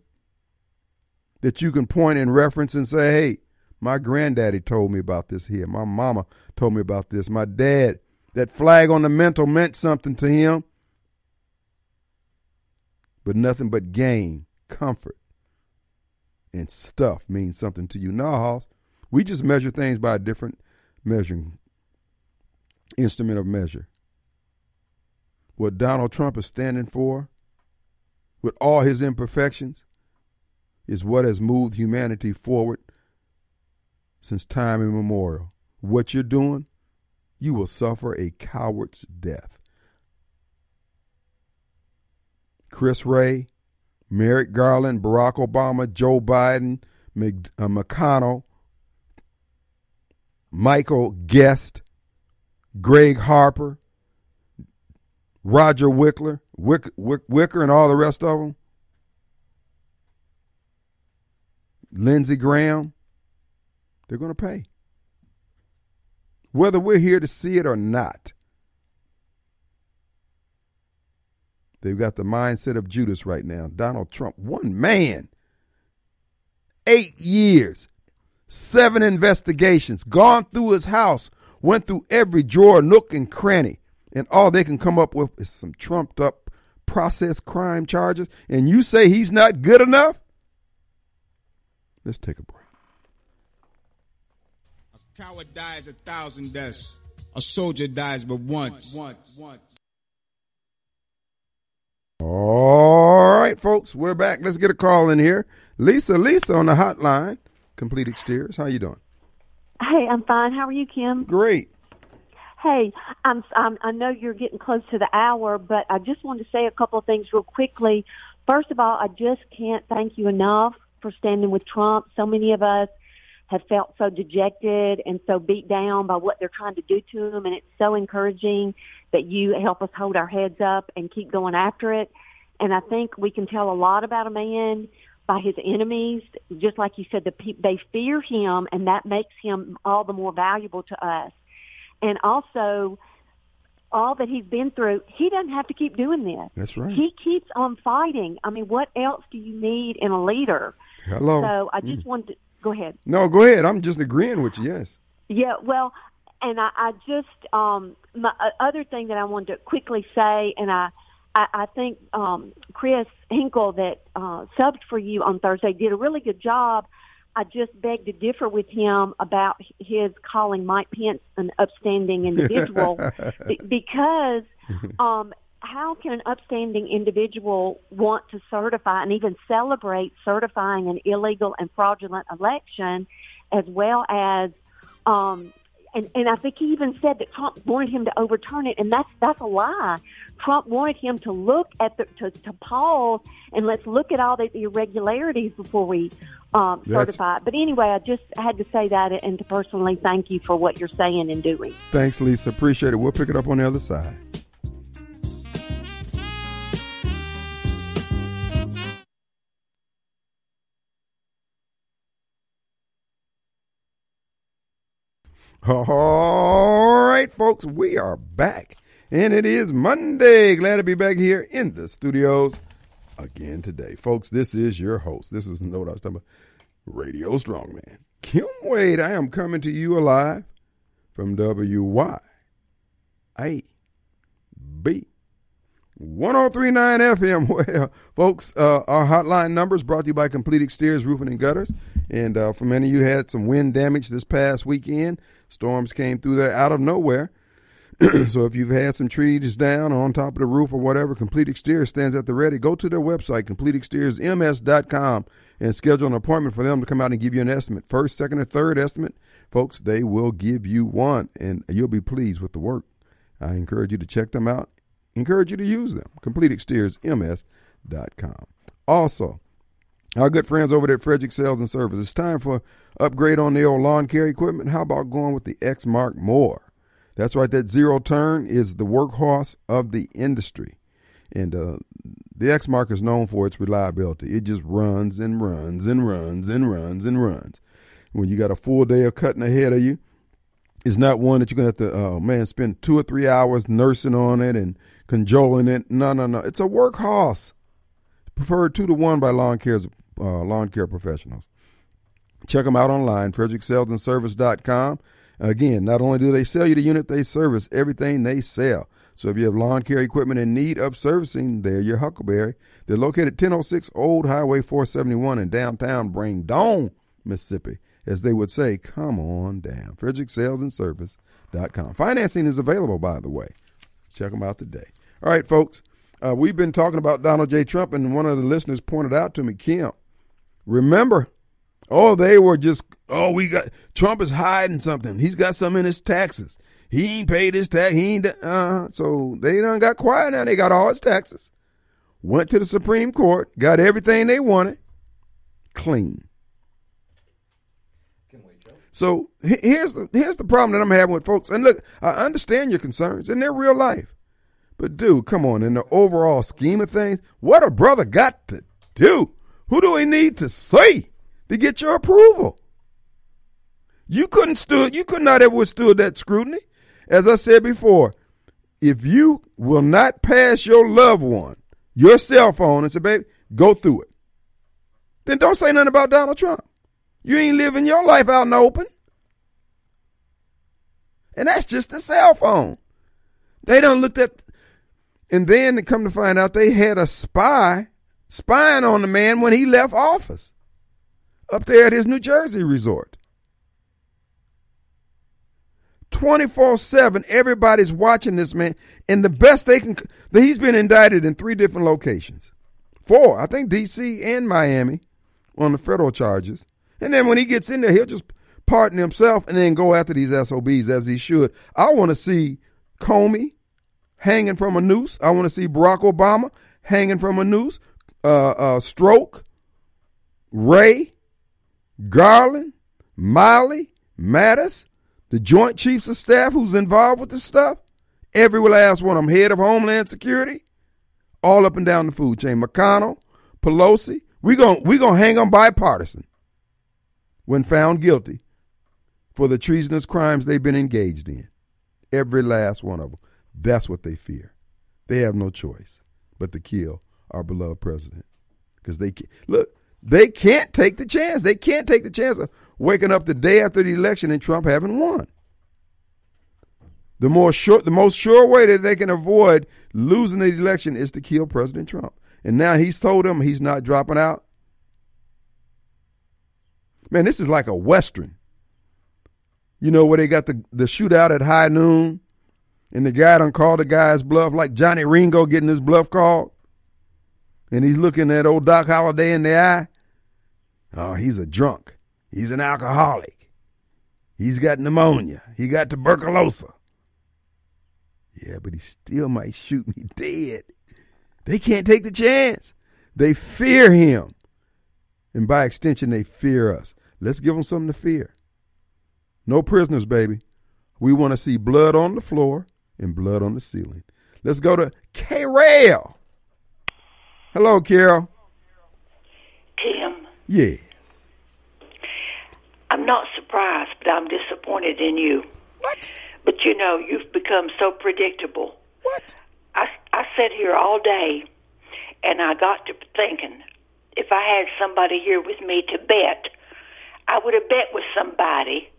that you can point in reference and say, hey, my granddaddy told me about this here. My mama told me about this. My dad, that flag on the mantle meant something to him. But nothing but gain, comfort, and stuff means something to you. No, Hoss, we just measure things by a different measuring instrument of measure. What Donald Trump is standing for, with all his imperfections, is what has moved humanity forward since time immemorial. What you're doing, you will suffer a coward's death. Chris Wray, Merrick Garland, Barack Obama, Joe Biden, uh, McConnell, Michael Guest, Greg Harper, Roger Wickler, Wick, Wick, Wicker, and all the rest of them. Lindsey Graham, they're going to pay. Whether we're here to see it or not. They've got the mindset of Judas right now. Donald Trump, one man, eight years, seven investigations, gone through his house, went through every drawer, nook, and cranny, and all they can come up with is some trumped up process crime charges, and you say he's not good enough? Let's take a break. A coward dies a thousand deaths. A soldier dies but once. once, once. All right, folks, we're back. Let's get a call in here. Lisa, Lisa on the hotline. Complete Exteriors. How you doing? Hey, I'm fine. How are you, Kim? Great. Hey, I'm, I'm I know you're getting close to the hour, but I just wanted to say a couple of things real quickly. First of all, I just can't thank you enough for standing with Trump. So many of us have felt so dejected and so beat down by what they're trying to do to him, and it's so encouraging that you help us hold our heads up and keep going after it. And I think we can tell a lot about a man by his enemies. Just like you said, the pe- they fear him, and that makes him all the more valuable to us. And also, all that he's been through, he doesn't have to keep doing this. That's right. He keeps on fighting. I mean, what else do you need in a leader? Hello. So I just mm. wanted to go ahead. No, go ahead. I'm just agreeing with you. Yes. Yeah. Well, and I, I just um, my uh, other thing that I wanted to quickly say, and I I, I think um, Chris Hinkle that uh, subbed for you on Thursday did a really good job. I just beg to differ with him about his calling Mike Pence an upstanding individual because um, how can an upstanding individual want to certify and even celebrate certifying an illegal and fraudulent election as well as um, and, and I think he even said that Trump wanted him to overturn it, and that's that's a lie. Trump wanted him to look at the to, to pause and let's look at all the, irregularities before we um, certify it. But anyway, I just had to say that and to personally thank you for what you're saying and doing. Thanks, Lisa. Appreciate it. We'll pick it up on the other side. All right, folks, we are back. And it is Monday. Glad to be back here in the studios again today. Folks, this is your host. This is what I was talking about. Radio Strongman. Kim Wade, I am coming to you alive from WYAB 1039 FM. Well, folks, uh, our hotline numbers brought to you by Complete Exteriors Roofing and Gutters. And uh, for many of you had some wind damage this past weekend. Storms came through there out of nowhere. so if you've had some trees down on top of the roof or whatever, Complete Exterior stands at the ready. Go to their website, CompleteExteriorsMS.com, and schedule an appointment for them to come out and give you an estimate. First, second, or third estimate, folks, they will give you one, and you'll be pleased with the work. I encourage you to check them out. Encourage you to use them. CompleteExteriorsMS.com. Also, our good friends over there at Frederick Sales and Service. It's time for upgrade on the old lawn care equipment. How about going with the Exmark More? That's right. That zero turn is the workhorse of the industry. And uh, the Mark is known for its reliability. It just runs and runs and runs and runs and runs. When you got a full day of cutting ahead of you, it's not one that you're to have to, oh man, spend two or three hours nursing on it and cajoling it. No, no, no. It's a workhorse. Preferred two to one by lawn care, uh, lawn care professionals. Check them out online, fredericksalesandservice.com. Again, not only do they sell you the unit, they service everything they sell. So if you have lawn care equipment in need of servicing, they're your Huckleberry. They're located 1006 Old Highway 471 in downtown Brandon, Mississippi. As they would say, come on down. FrederickSalesAndService.com. Financing is available, by the way. Check them out today. All right, folks. Uh, we've been talking about Donald J. Trump, and one of the listeners pointed out to me, Kim, remember Oh, they were just, oh, we got, Trump is hiding something. He's got some in his taxes. He ain't paid his tax. He ain't, uh, so they done got quiet now. They got all his taxes. Went to the Supreme Court, got everything they wanted, clean. So here's the here's the problem that I'm having with folks. And look, I understand your concerns, and they're real life. But dude, come on, in the overall scheme of things, what a brother got to do? Who do we need to see? to get your approval. You couldn't stood, you could not have withstood that scrutiny. As I said before, if you will not pass your loved one your cell phone and say, baby, go through it, then don't say nothing about Donald Trump. You ain't living your life out in the open. And that's just the cell phone. They don't looked at, and then to come to find out they had a spy spying on the man when he left office up there at his New Jersey resort. 24 7, everybody's watching this man. And the best they can, that he's been indicted in three different locations. Four, I think DC and Miami on the federal charges. And then when he gets in there, he'll just pardon himself and then go after these SOBs as he should. I want to see Comey hanging from a noose. I want to see Barack Obama hanging from a noose. Uh, uh, Strzok, Wray, Garland, Milley, Mattis, the Joint Chiefs of Staff who's involved with this stuff, every last one them, head of Homeland Security, all up and down the food chain. McConnell, Pelosi, we going we gonna hang them bipartisan when found guilty for the treasonous crimes they've been engaged in. Every last one of them. That's what they fear. They have no choice but to kill our beloved president. Because they can't, look, they can't take the chance. They can't take the chance of waking up the day after the election and Trump having won. The more sure, the most sure way that they can avoid losing the election is to kill President Trump. And now he's told them he's not dropping out. Man, this is like a Western. You know, where they got the, the shootout at high noon and the guy don't call the guy's bluff like Johnny Ringo getting his bluff called. And he's looking at old Doc Holliday in the eye. Oh, he's a drunk. He's an alcoholic. He's got pneumonia. He got tuberculosis. Yeah, but he still might shoot me dead. They can't take the chance. They fear him. And by extension, they fear us. Let's give them something to fear. No prisoners, baby. We want to see blood on the floor and blood on the ceiling. Let's go to Carol. Hello, Carol. Tim, Yes. I'm not surprised, but I'm disappointed in you. What? But you know, you've become so predictable. What? I, I sat here all day and I got to thinking if I had somebody here with me to bet, I would have bet with somebody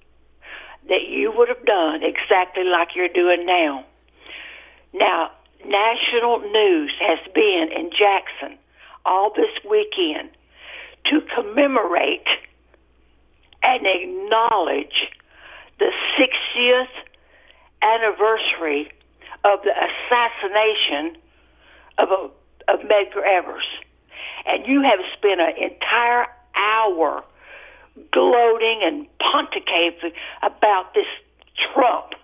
that you would have done exactly like you're doing now. Now, national news has been in Jackson all this weekend to commemorate and acknowledge the 60th anniversary of the assassination of, a, of Medgar Evers. And you have spent an entire hour gloating and pontificating about this Trump.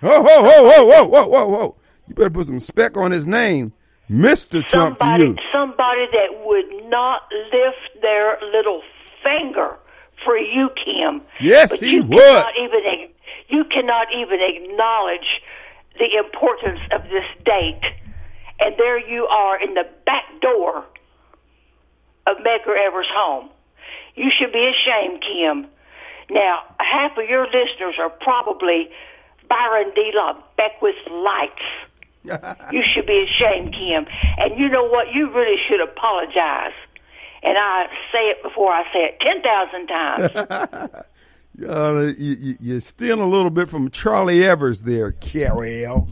Whoa, whoa, whoa, whoa, whoa, whoa, whoa, whoa. You better put some spec on his name. Mr. Trump Somebody, you. somebody that would not lift their little finger for you, Kim. Yes, but he you would. Cannot even, you cannot even acknowledge the importance of this date. And there you are in the back door of Medgar Evers' home. You should be ashamed, Kim. Now, half of your listeners are probably Byron D. Beckwith lights. You should be ashamed, Kim. And you know what? You really should apologize. And I say it before I say it 10,000 times. Uh, you, you, you're stealing a little bit from Charlie Evers there, Carol.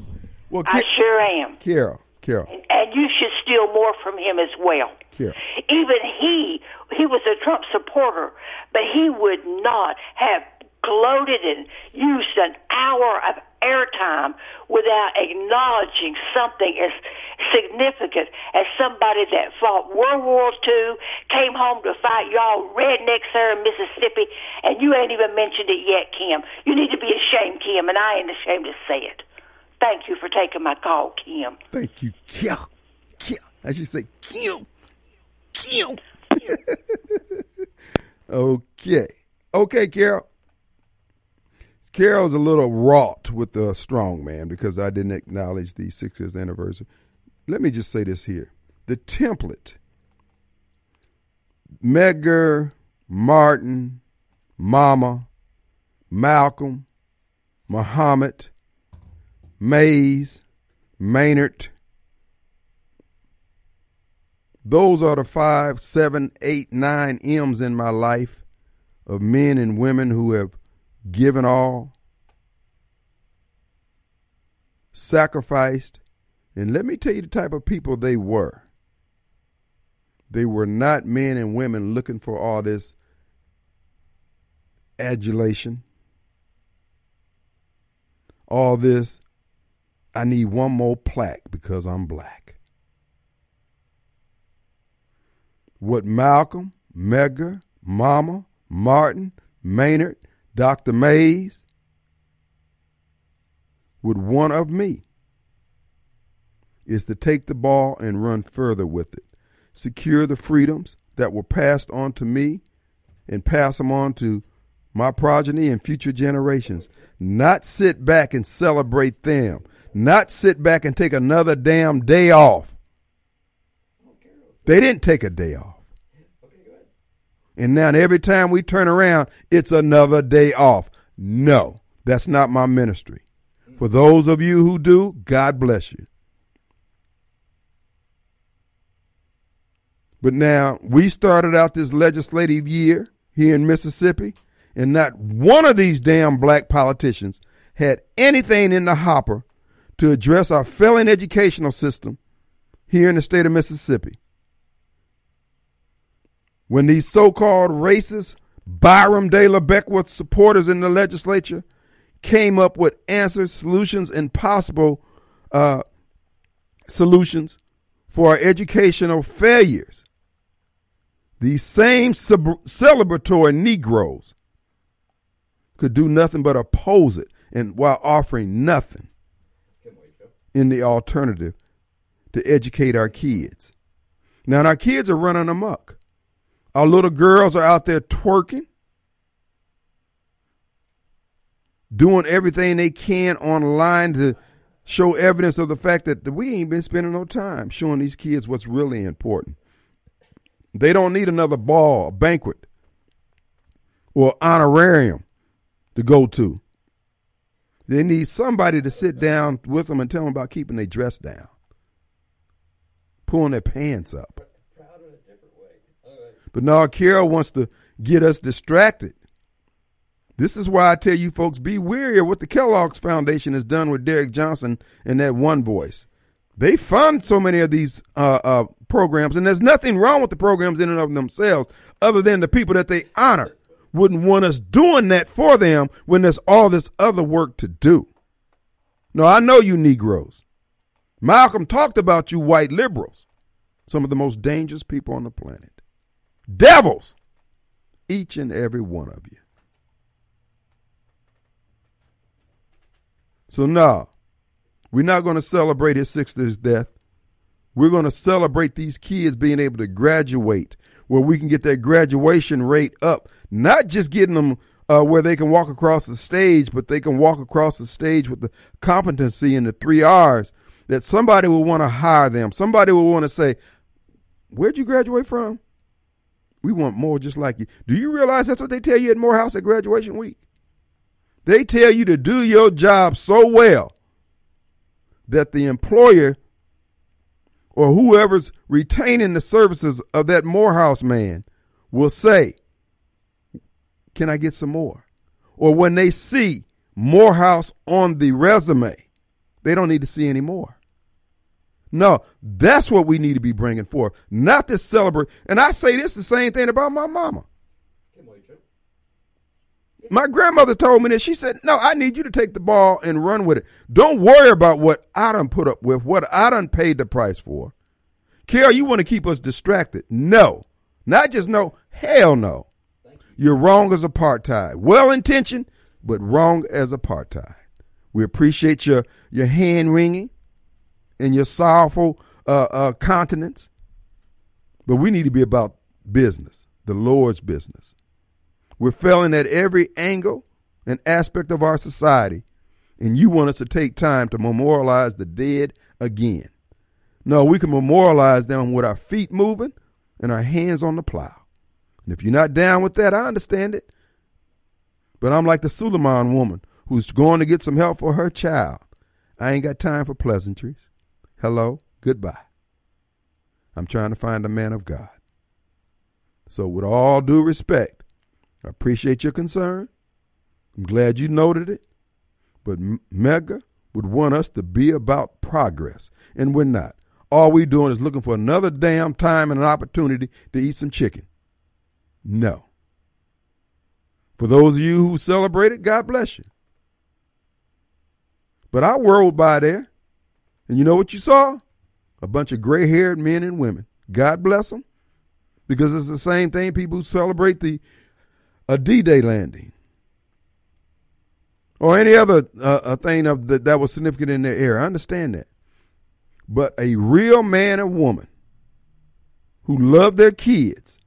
Well, I Ca- sure am. Carol, Carol, And you should steal more from him as well. Carol. Even he, he was a Trump supporter, but he would not have gloated and used an hour of airtime without acknowledging something as significant as somebody that fought World War II, came home to fight y'all rednecks there in Mississippi, and you ain't even mentioned it yet, Kim. You need to be ashamed, Kim, and I ain't ashamed to say it. Thank you for taking my call, Kim. Thank you, Carol. Carol. I should say, Kim. Kim. okay. Okay, Carol. Carol's a little wrought with the strong man because I didn't acknowledge the 60th anniversary. Let me just say this here. The template Medgar, Martin, Mama, Malcolm, Muhammad, Mays, Maynard. Those are the five, seven, eight, nine M's in my life of men and women who have given all, sacrificed, and let me tell you the type of people they were. They were not men and women looking for all this adulation, all this, I need one more plaque because I'm black. What Malcolm, Medgar, Mama, Martin, Maynard, Dr. Mays would want of me is to take the ball and run further with it. Secure the freedoms that were passed on to me and pass them on to my progeny and future generations. Not sit back and celebrate them. Not sit back and take another damn day off. They didn't take a day off. And now every time we turn around, it's another day off. No, that's not my ministry. For those of you who do, God bless you. But now we started out this legislative year here in Mississippi, and not one of these damn black politicians had anything in the hopper to address our failing educational system here in the state of Mississippi. When these so called racist Byron De La Beckwith supporters in the legislature came up with answers, solutions, and possible uh, solutions for our educational failures. These same celebratory Negroes could do nothing but oppose it, and while offering nothing in the alternative to educate our kids. Now, our kids are running amok. Our little girls are out there twerking, doing everything they can online to show evidence of the fact that we ain't been spending no time showing these kids what's really important. They don't need another ball, banquet, or honorarium to go to. They need somebody to sit down with them and tell them about keeping their dress down, pulling their pants up. But now Carol wants to get us distracted. This is why I tell you folks be wary of what the Kellogg's Foundation has done with Derrick Johnson and that one voice. They fund so many of these uh, uh, programs, and there's nothing wrong with the programs in and of themselves, other than the people that they honor wouldn't want us doing that for them when there's all this other work to do. No, I know you Negroes. Malcolm talked about you white liberals, some of the most dangerous people on the planet. Devils, each and every one of you. So, no, we're not going to celebrate his sister's death. We're going to celebrate these kids being able to graduate where we can get that graduation rate up, not just getting them uh, where they can walk across the stage, but they can walk across the stage with the competency and the three R's that somebody will want to hire them. Somebody will want to say, Where'd you graduate from? We want more just like you. Do you realize that's what they tell you at Morehouse at graduation week? They tell you to do your job so well that the employer or whoever's retaining the services of that Morehouse man will say, Can I get some more? Or when they see Morehouse on the resume, they don't need to see any more. No, that's what we need to be bringing forth, not to celebrate. And I say this the same thing about my mama. My grandmother told me that. She said, No, I need you to take the ball and run with it. Don't worry about what I done put up with, what I done paid the price for. Carol, you want to keep us distracted. No. Not just no, hell no. You're wrong as apartheid. Well intentioned, but wrong as apartheid. We appreciate your, your hand wringing and your sorrowful uh, uh, continence, but we need to be about business, the Lord's business. We're failing at every angle and aspect of our society, and you want us to take time to memorialize the dead again. No, we can memorialize them with our feet moving and our hands on the plow. And if you're not down with that, I understand it. But I'm like the Suleiman woman who's going to get some help for her child. I ain't got time for pleasantries. Hello, goodbye. I'm trying to find a man of God. So, with all due respect, I appreciate your concern. I'm glad you noted it. But Medgar would want us to be about progress, and we're not. All we're doing is looking for another damn time and an opportunity to eat some chicken. No. For those of you who celebrate it, God bless you. But I whirled by there, and you know what you saw? A bunch of gray haired men and women. God bless them. Because it's the same thing people who celebrate the a D-Day landing or any other uh, thing of the, that was significant in their era. I understand that. But a real man or woman who love their kids,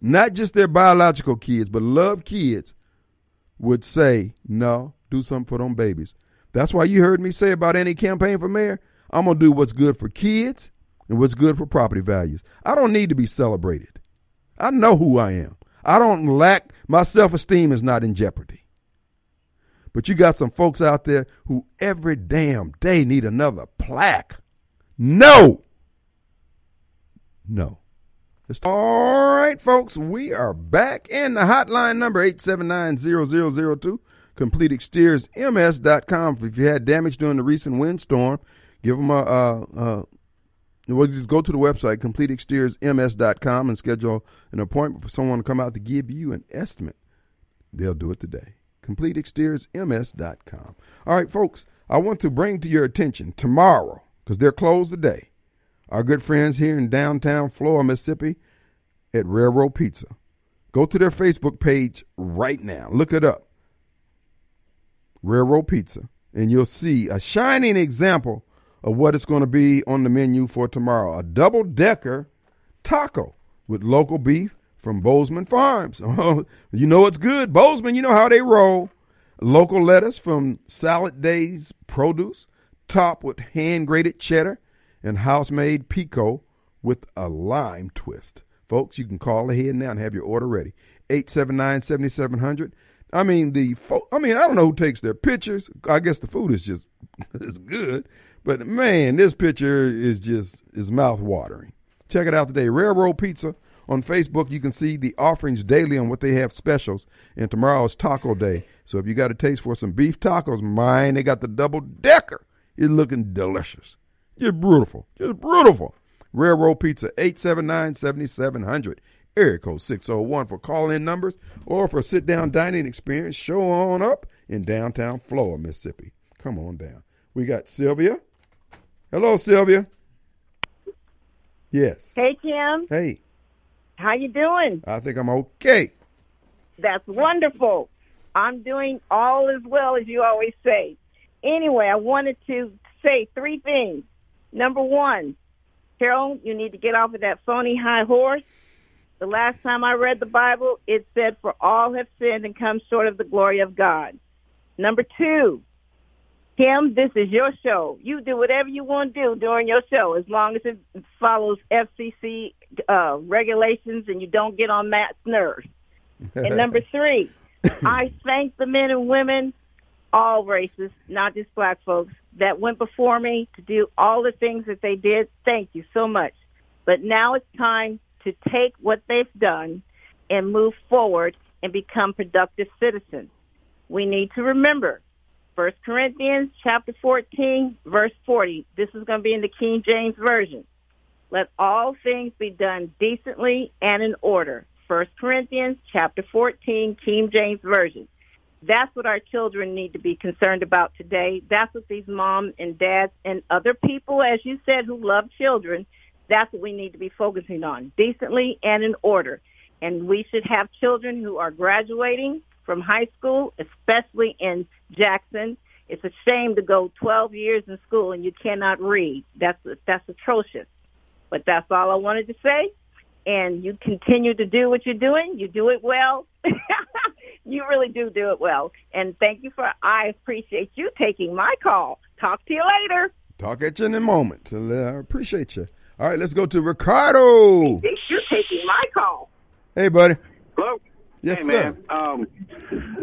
not just their biological kids, but love kids, would say, no, do something for them babies. That's why you heard me say about any campaign for mayor, I'm going to do what's good for kids and what's good for property values. I don't need to be celebrated. I know who I am. I don't lack, my self esteem is not in jeopardy. But you got some folks out there who every damn day need another plaque. No. No. All right, folks, we are back. And the hotline number 879-0002, CompleteExteriorsMS.com. If you had damage during the recent windstorm, give them a, a, a Well, just go to the website, completeexteriorsms.com, and schedule an appointment for someone to come out to give you an estimate. They'll do it today. CompleteExteriorsMS.com. All right, folks, I want to bring to your attention tomorrow, because they're closed today, our good friends here in downtown Flora, Mississippi at Railroad Pizza. Go to their Facebook page right now. Look it up. Railroad Pizza. And you'll see a shining example of what it's going to be on the menu for tomorrow. A double decker taco with local beef from Bozeman Farms. Oh, you know it's good. Bozeman, you know how they roll. Local lettuce from Salad Days Produce, topped with hand grated cheddar and house made pico with a lime twist. Folks, you can call ahead now and have your order ready. 879 7700. I mean, the fo- I mean, I don't know who takes their pictures. I guess the food is just is good, but man, this picture is just is mouth watering. Check it out today. Railroad Pizza on Facebook. You can see the offerings daily on what they have specials. And tomorrow is Taco Day, so if you got a taste for some beef tacos, mine they got the double decker. It's looking delicious. Just beautiful. Just beautiful. Railroad Pizza, 879-7700. Area code 601 for call-in numbers or for sit-down dining experience. Show on up in downtown Flora, Mississippi. Come on down. We got Sylvia. Hello, Sylvia. Yes. Hey, Kim. Hey. How you doing? I think I'm okay. That's wonderful. I'm doing all as well as you always say. Anyway, I wanted to say three things. Number one, Carol, you need to get off of that phony high horse. The last time I read the Bible, it said, for all have sinned and come short of the glory of God. Number two, Kim, this is your show. You do whatever you want to do during your show as long as it follows FCC uh, regulations and you don't get on Matt's nerves. and number three, I thank the men and women, all races, not just black folks, that went before me to do all the things that they did. Thank you so much. But now it's time to take what they've done and move forward and become productive citizens. We need to remember First Corinthians chapter 14, verse 40. This is going to be in the King James Version. Let all things be done decently and in order. First Corinthians chapter 14, King James Version. That's what our children need to be concerned about today. That's what these moms and dads and other people, as you said, who love children, that's what we need to be focusing on, decently and in order. And we should have children who are graduating from high school, especially in Jackson. It's a shame to go 12 years in school and you cannot read. That's that's atrocious. But that's all I wanted to say. And you continue to do what you're doing. You do it well. you really do do it well. And thank you for, I appreciate you taking my call. Talk to you later. Talk at you in a moment. I appreciate you. All right, let's go to Ricardo. You're taking my call. Hey, buddy. Hello. Yes, hey, sir. man. Um,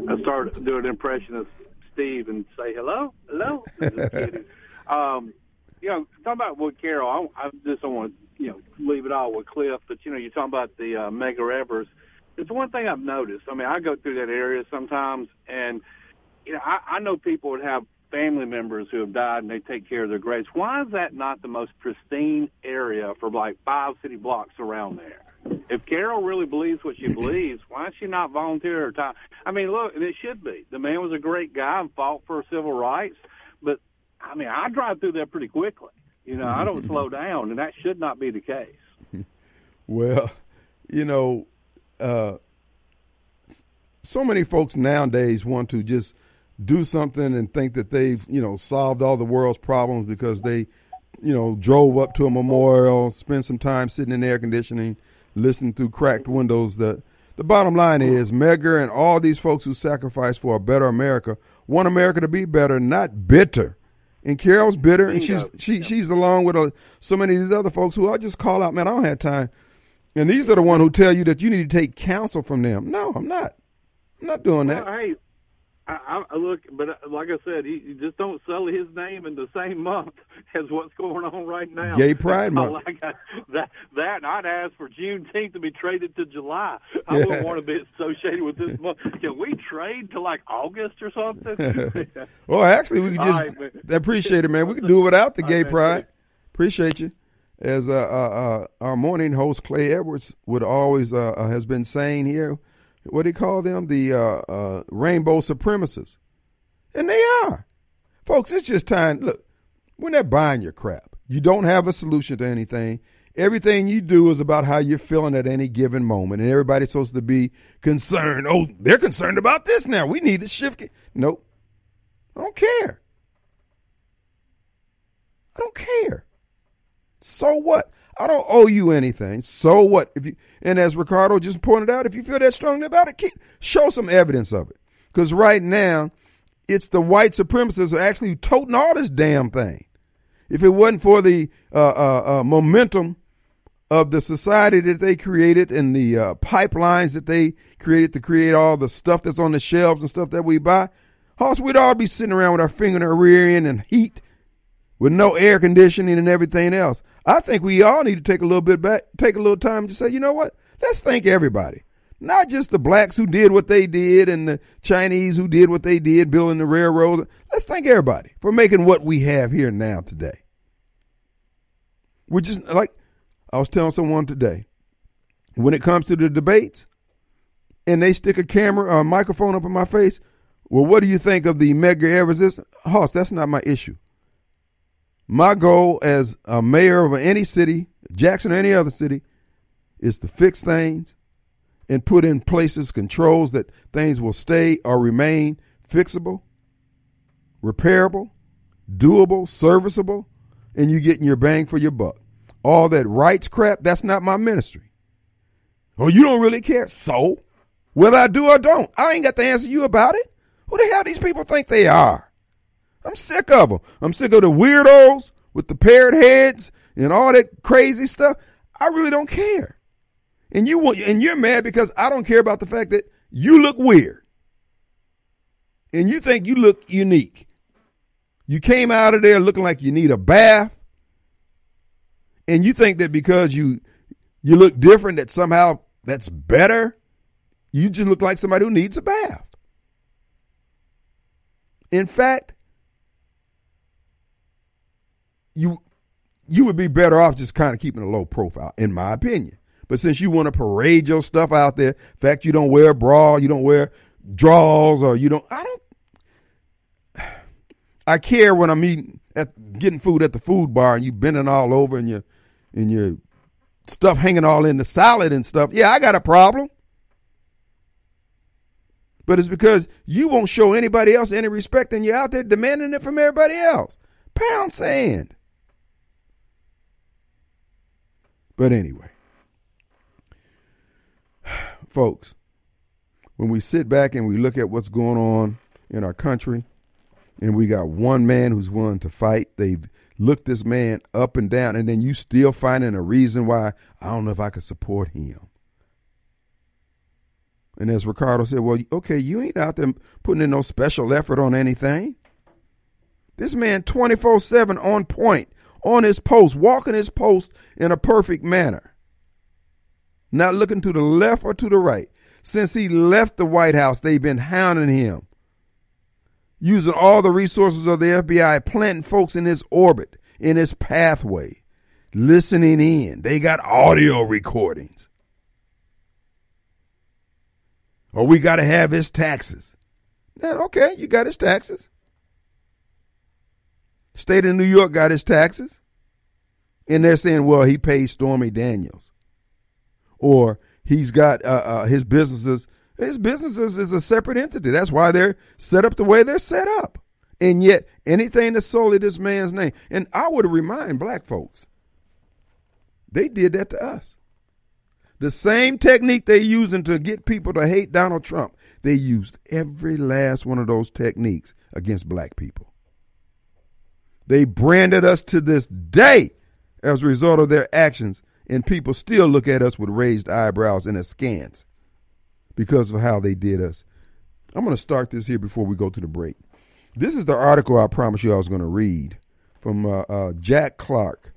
I started to do an impression of Steve and say hello, hello. Um, you know, talking about what Carol, I, I just don't want to, you know, leave it all with Cliff, but you know, you're talking about the uh, Medgar Evers. It's one thing I've noticed. I mean, I go through that area sometimes, and you know, I, I know people would have family members who have died and they take care of their graves. Why is that not the most pristine area for like five city blocks around there? If Carol really believes what she believes, why does she not volunteer her time? I mean, look, it should be. The man was a great guy and fought for civil rights, but I mean, I drive through there pretty quickly. You know, I don't slow down, and that should not be the case. Well, you know, uh, so many folks nowadays want to just do something and think that they've, you know, solved all the world's problems because they, you know, drove up to a memorial, spent some time sitting in air conditioning, listening through cracked windows. The the bottom line is Medgar and all these folks who sacrificed for a better America want America to be better, not bitter. And Carol's bitter, and she's she she's along with uh, so many of these other folks who I just call out. Man, I don't have time. And these are the one who tell you that you need to take counsel from them. No, I'm not. I'm not doing that. Well, hey, I, I look, but uh, like I said, you, you just don't sell his name in the same month as what's going on right now. Gay Pride Month. Like I, that, that I'd ask for Juneteenth to be traded to July. I wouldn't want to be associated with this month. Can we trade to like August or something? well, actually, we could just right, appreciate it, man. We could do it without the Gay right, Pride. Appreciate you. as uh, uh, uh, our morning host Clay Edwards would always uh, uh, has been saying here, what do you call them? The uh, rainbow supremacists, and they are, folks. It's just time. Look, when they're buying your crap, you don't have a solution to anything. Everything you do is about how you're feeling at any given moment, and everybody's supposed to be concerned. Oh, they're concerned about this now. We need to shift. Nope, I don't care. I don't care. So what? I don't owe you anything. So what? If you and as Ricardo just pointed out, if you feel that strongly about it, keep, show some evidence of it. Because right now, it's the white supremacists are actually toting all this damn thing. If it wasn't for the uh, uh, uh, momentum of the society that they created and the uh, pipelines that they created to create all the stuff that's on the shelves and stuff that we buy, Hoss, we'd all be sitting around with our finger in our rear end and heat with no air conditioning and everything else. I think we all need to take a little bit back, take a little time to say, you know what? Let's thank everybody. Not just the blacks who did what they did and the Chinese who did what they did, building the railroads. Let's thank everybody for making what we have here now today. We're just like I was telling someone today, when it comes to the debates, and they stick a camera or a microphone up in my face, well, what do you think of the mega air resistance? Hoss, that's not my issue. My goal as a mayor of any city, Jackson or any other city, is to fix things and put in places controls that things will stay or remain fixable, repairable, doable, serviceable, and you getting your bang for your buck. All that rights crap, that's not my ministry. Oh, you don't really care. So, whether I do or don't, I ain't got to answer you about it. Who the hell these people think they are? I'm sick of them. I'm sick of the weirdos with the parrot heads and all that crazy stuff. I really don't care. And you want, and you're mad because I don't care about the fact that you look weird. And you think you look unique. You came out of there looking like you need a bath and you think that because you you look different that somehow that's better you just look like somebody who needs a bath in fact you you would be better off just kind of keeping a low profile in my opinion but since you want to parade your stuff out there fact you don't wear a bra you don't wear drawers or you don't i don't I care when I'm eating at getting food at the food bar and you bending all over and you and your stuff hanging all in the salad and stuff, yeah, I got a problem. But it's because you won't show anybody else any respect and you're out there demanding it from everybody else. Pound sand. But anyway, folks, when we sit back and we look at what's going on in our country, and we got one man who's willing to fight, they've looked this man up and down, and then you still finding a reason why I don't know if I could support him. And as Ricardo said, well, okay, you ain't out there putting in no special effort on anything. This man 24 7 on point, on his post, walking his post in a perfect manner. Not looking to the left or to the right. Since he left the White House, they've been hounding him using all the resources of the FBI, planting folks in his orbit, in his pathway, listening in. They got audio recordings. Or we got to have his taxes. Then, okay, you got his taxes. State of New York got his taxes. And they're saying, well, he pays Stormy Daniels. Or he's got uh, uh, his businesses his businesses is a separate entity. That's why they're set up the way they're set up. And yet, anything that's solely this man's name. And I would remind black folks, they did that to us. The same technique they're using to get people to hate Donald Trump, they used every last one of those techniques against black people. They branded us to this day as a result of their actions, and people still look at us with raised eyebrows and askance because of how they did us. I'm going to start this here before we go to the break. This is the article I promised you I was going to read from uh, uh, Jack Clark.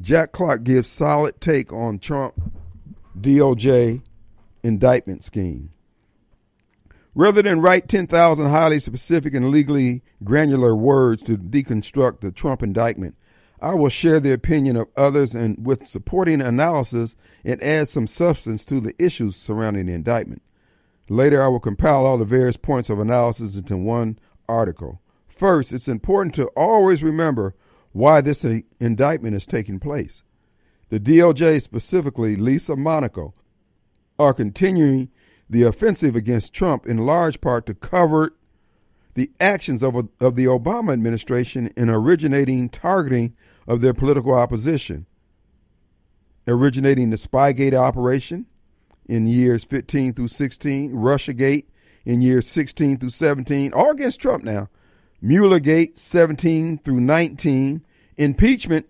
Jack Clark gives solid take on Trump DOJ indictment scheme. Rather than write 10,000 highly specific and legally granular words to deconstruct the Trump indictment, I will share the opinion of others and with supporting analysis and add some substance to the issues surrounding the indictment. Later, I will compile all the various points of analysis into one article. First, it's important to always remember why this indictment is taking place. The DOJ, specifically Lisa Monaco, are continuing the offensive against Trump in large part to cover the actions of, of the Obama administration in originating targeting of their political opposition, originating the Spygate operation in years 15 through 16, Russiagate in years 16 through 17, all against Trump now, Muellergate 17 through 19, impeachment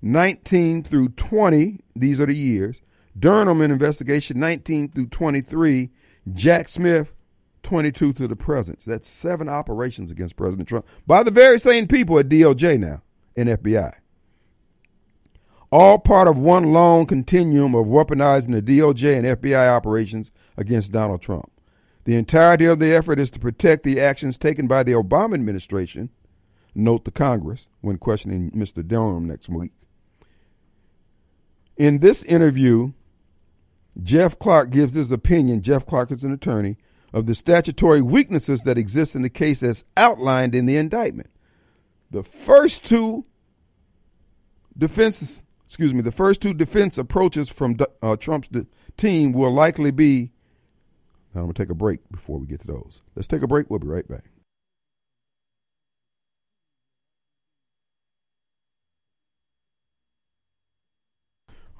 19 through 20, these are the years, Durham investigation 19 through 23, Jack Smith 22 to the present. That's seven operations against President Trump by the very same people at DOJ now and FBI. All part of one long continuum of weaponizing the DOJ and FBI operations against Donald Trump. The entirety of the effort is to protect the actions taken by the Obama administration, note the Congress, when questioning Mr. Durham next week. In this interview, Jeff Clark gives his opinion. Jeff Clark is an attorney of the statutory weaknesses that exist in the case as outlined in the indictment. The first two defenses, excuse me, the first two defense approaches from uh, Trump's team will likely be. I'm going to take a break before we get to those. Let's take a break. We'll be right back.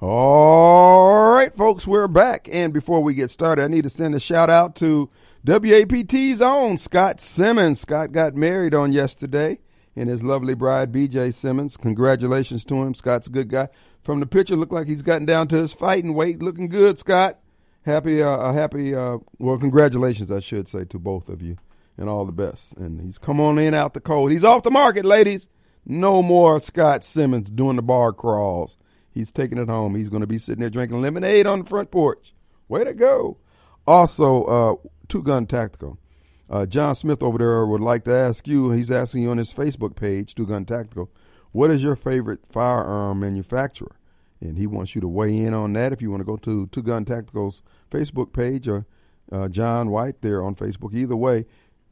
All right, folks, we're back. And before we get started, I need to send a shout out to WAPT's own Scott Simmons. Scott got married on yesterday and his lovely bride, BJ Simmons. Congratulations to him. Scott's a good guy. From the picture, looked like he's gotten down to his fighting weight. Looking good, Scott. Happy, uh, happy, uh, well, congratulations, I should say, to both of you and all the best. And he's come on in out the cold. He's off the market, ladies. No more Scott Simmons doing the bar crawls. He's taking it home. He's going to be sitting there drinking lemonade on the front porch. Way to go. Also, uh, Two Gun Tactical. Uh, John Smith over there would like to ask you, he's asking you on his Facebook page, Two Gun Tactical, what is your favorite firearm manufacturer? And he wants you to weigh in on that. If you want to go to Two Gun Tactical's Facebook page or uh, John White there on Facebook, either way,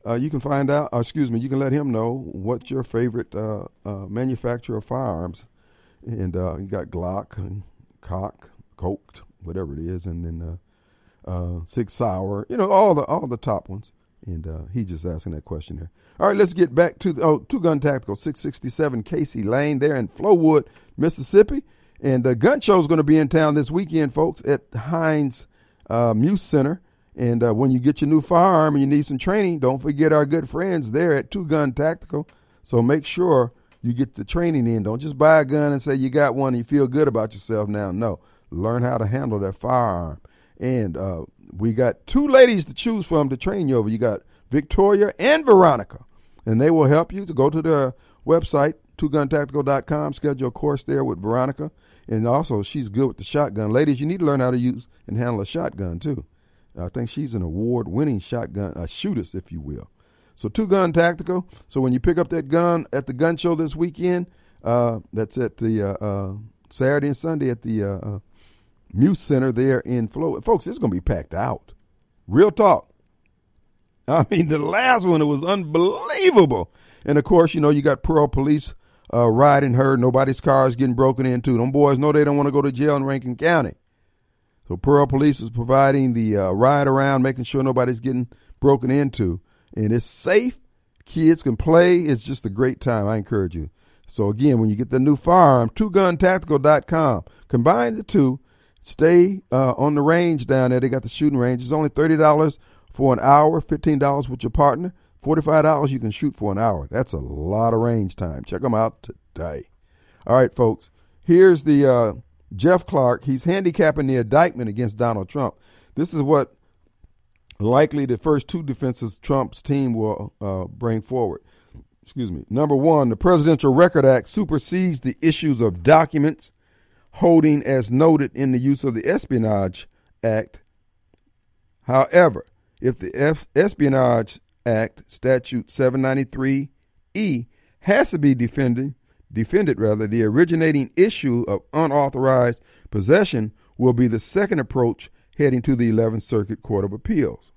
uh, you can find out, uh, excuse me, you can let him know what's your favorite uh, uh, manufacturer of firearms and uh, you got Glock Cock, Coked, whatever it is, and then uh, uh, Sig Sauer. You know all the all the top ones. And uh, he just asking that question there. All right, let's get back to the, oh, Two Gun Tactical, 667 Casey Lane there in Flowood, Mississippi. And the gun show is going to be in town this weekend, folks, at Heinz uh, Muse Center. And uh, when you get your new firearm and you need some training, don't forget our good friends there at Two Gun Tactical. So make sure you get the training in. Don't just buy a gun and say you got one and you feel good about yourself now. No, learn how to handle that firearm. And uh, we got two ladies to choose from to train you over. You got Victoria and Veronica, and they will help you to go to the website, twoguntactical.com, schedule a course there with Veronica. And also, she's good with the shotgun. Ladies, you need to learn how to use and handle a shotgun, too. I think she's an award winning shotgun, a shootist, if you will. So two gun tactical. So when you pick up that gun at the gun show this weekend, uh, that's at the uh, uh, Saturday and Sunday at the uh, uh, Muse Center there in Flowood. Folks, it's going to be packed out. Real talk. I mean, the last one, it was unbelievable. And of course, you know, you got Pearl Police uh, riding her. Nobody's car is getting broken into. Them boys know they don't want to go to jail in Rankin County. So Pearl Police is providing the ride around, making sure nobody's getting broken into and it's safe. Kids can play. It's just a great time. I encourage you. So again, when you get the new firearm, twoguntactical.com. Combine the two. Stay uh, on the range down there. They got the shooting range. It's only thirty dollars for an hour, fifteen dollars with your partner, forty-five dollars you can shoot for an hour. That's a lot of range time. Check them out today. All right, folks. Here's the uh, Jeff Clark. He's handicapping the indictment against Donald Trump. This is what likely the first two defenses Trump's team will uh, bring forward. Excuse me. Number one, the Presidential Record Act supersedes the issues of documents holding as noted in the use of the Espionage Act. However, if the F- Espionage Act, Statute 793E, has to be defended, defended rather, the originating issue of unauthorized possession will be the second approach heading to the 11th Circuit Court of Appeals.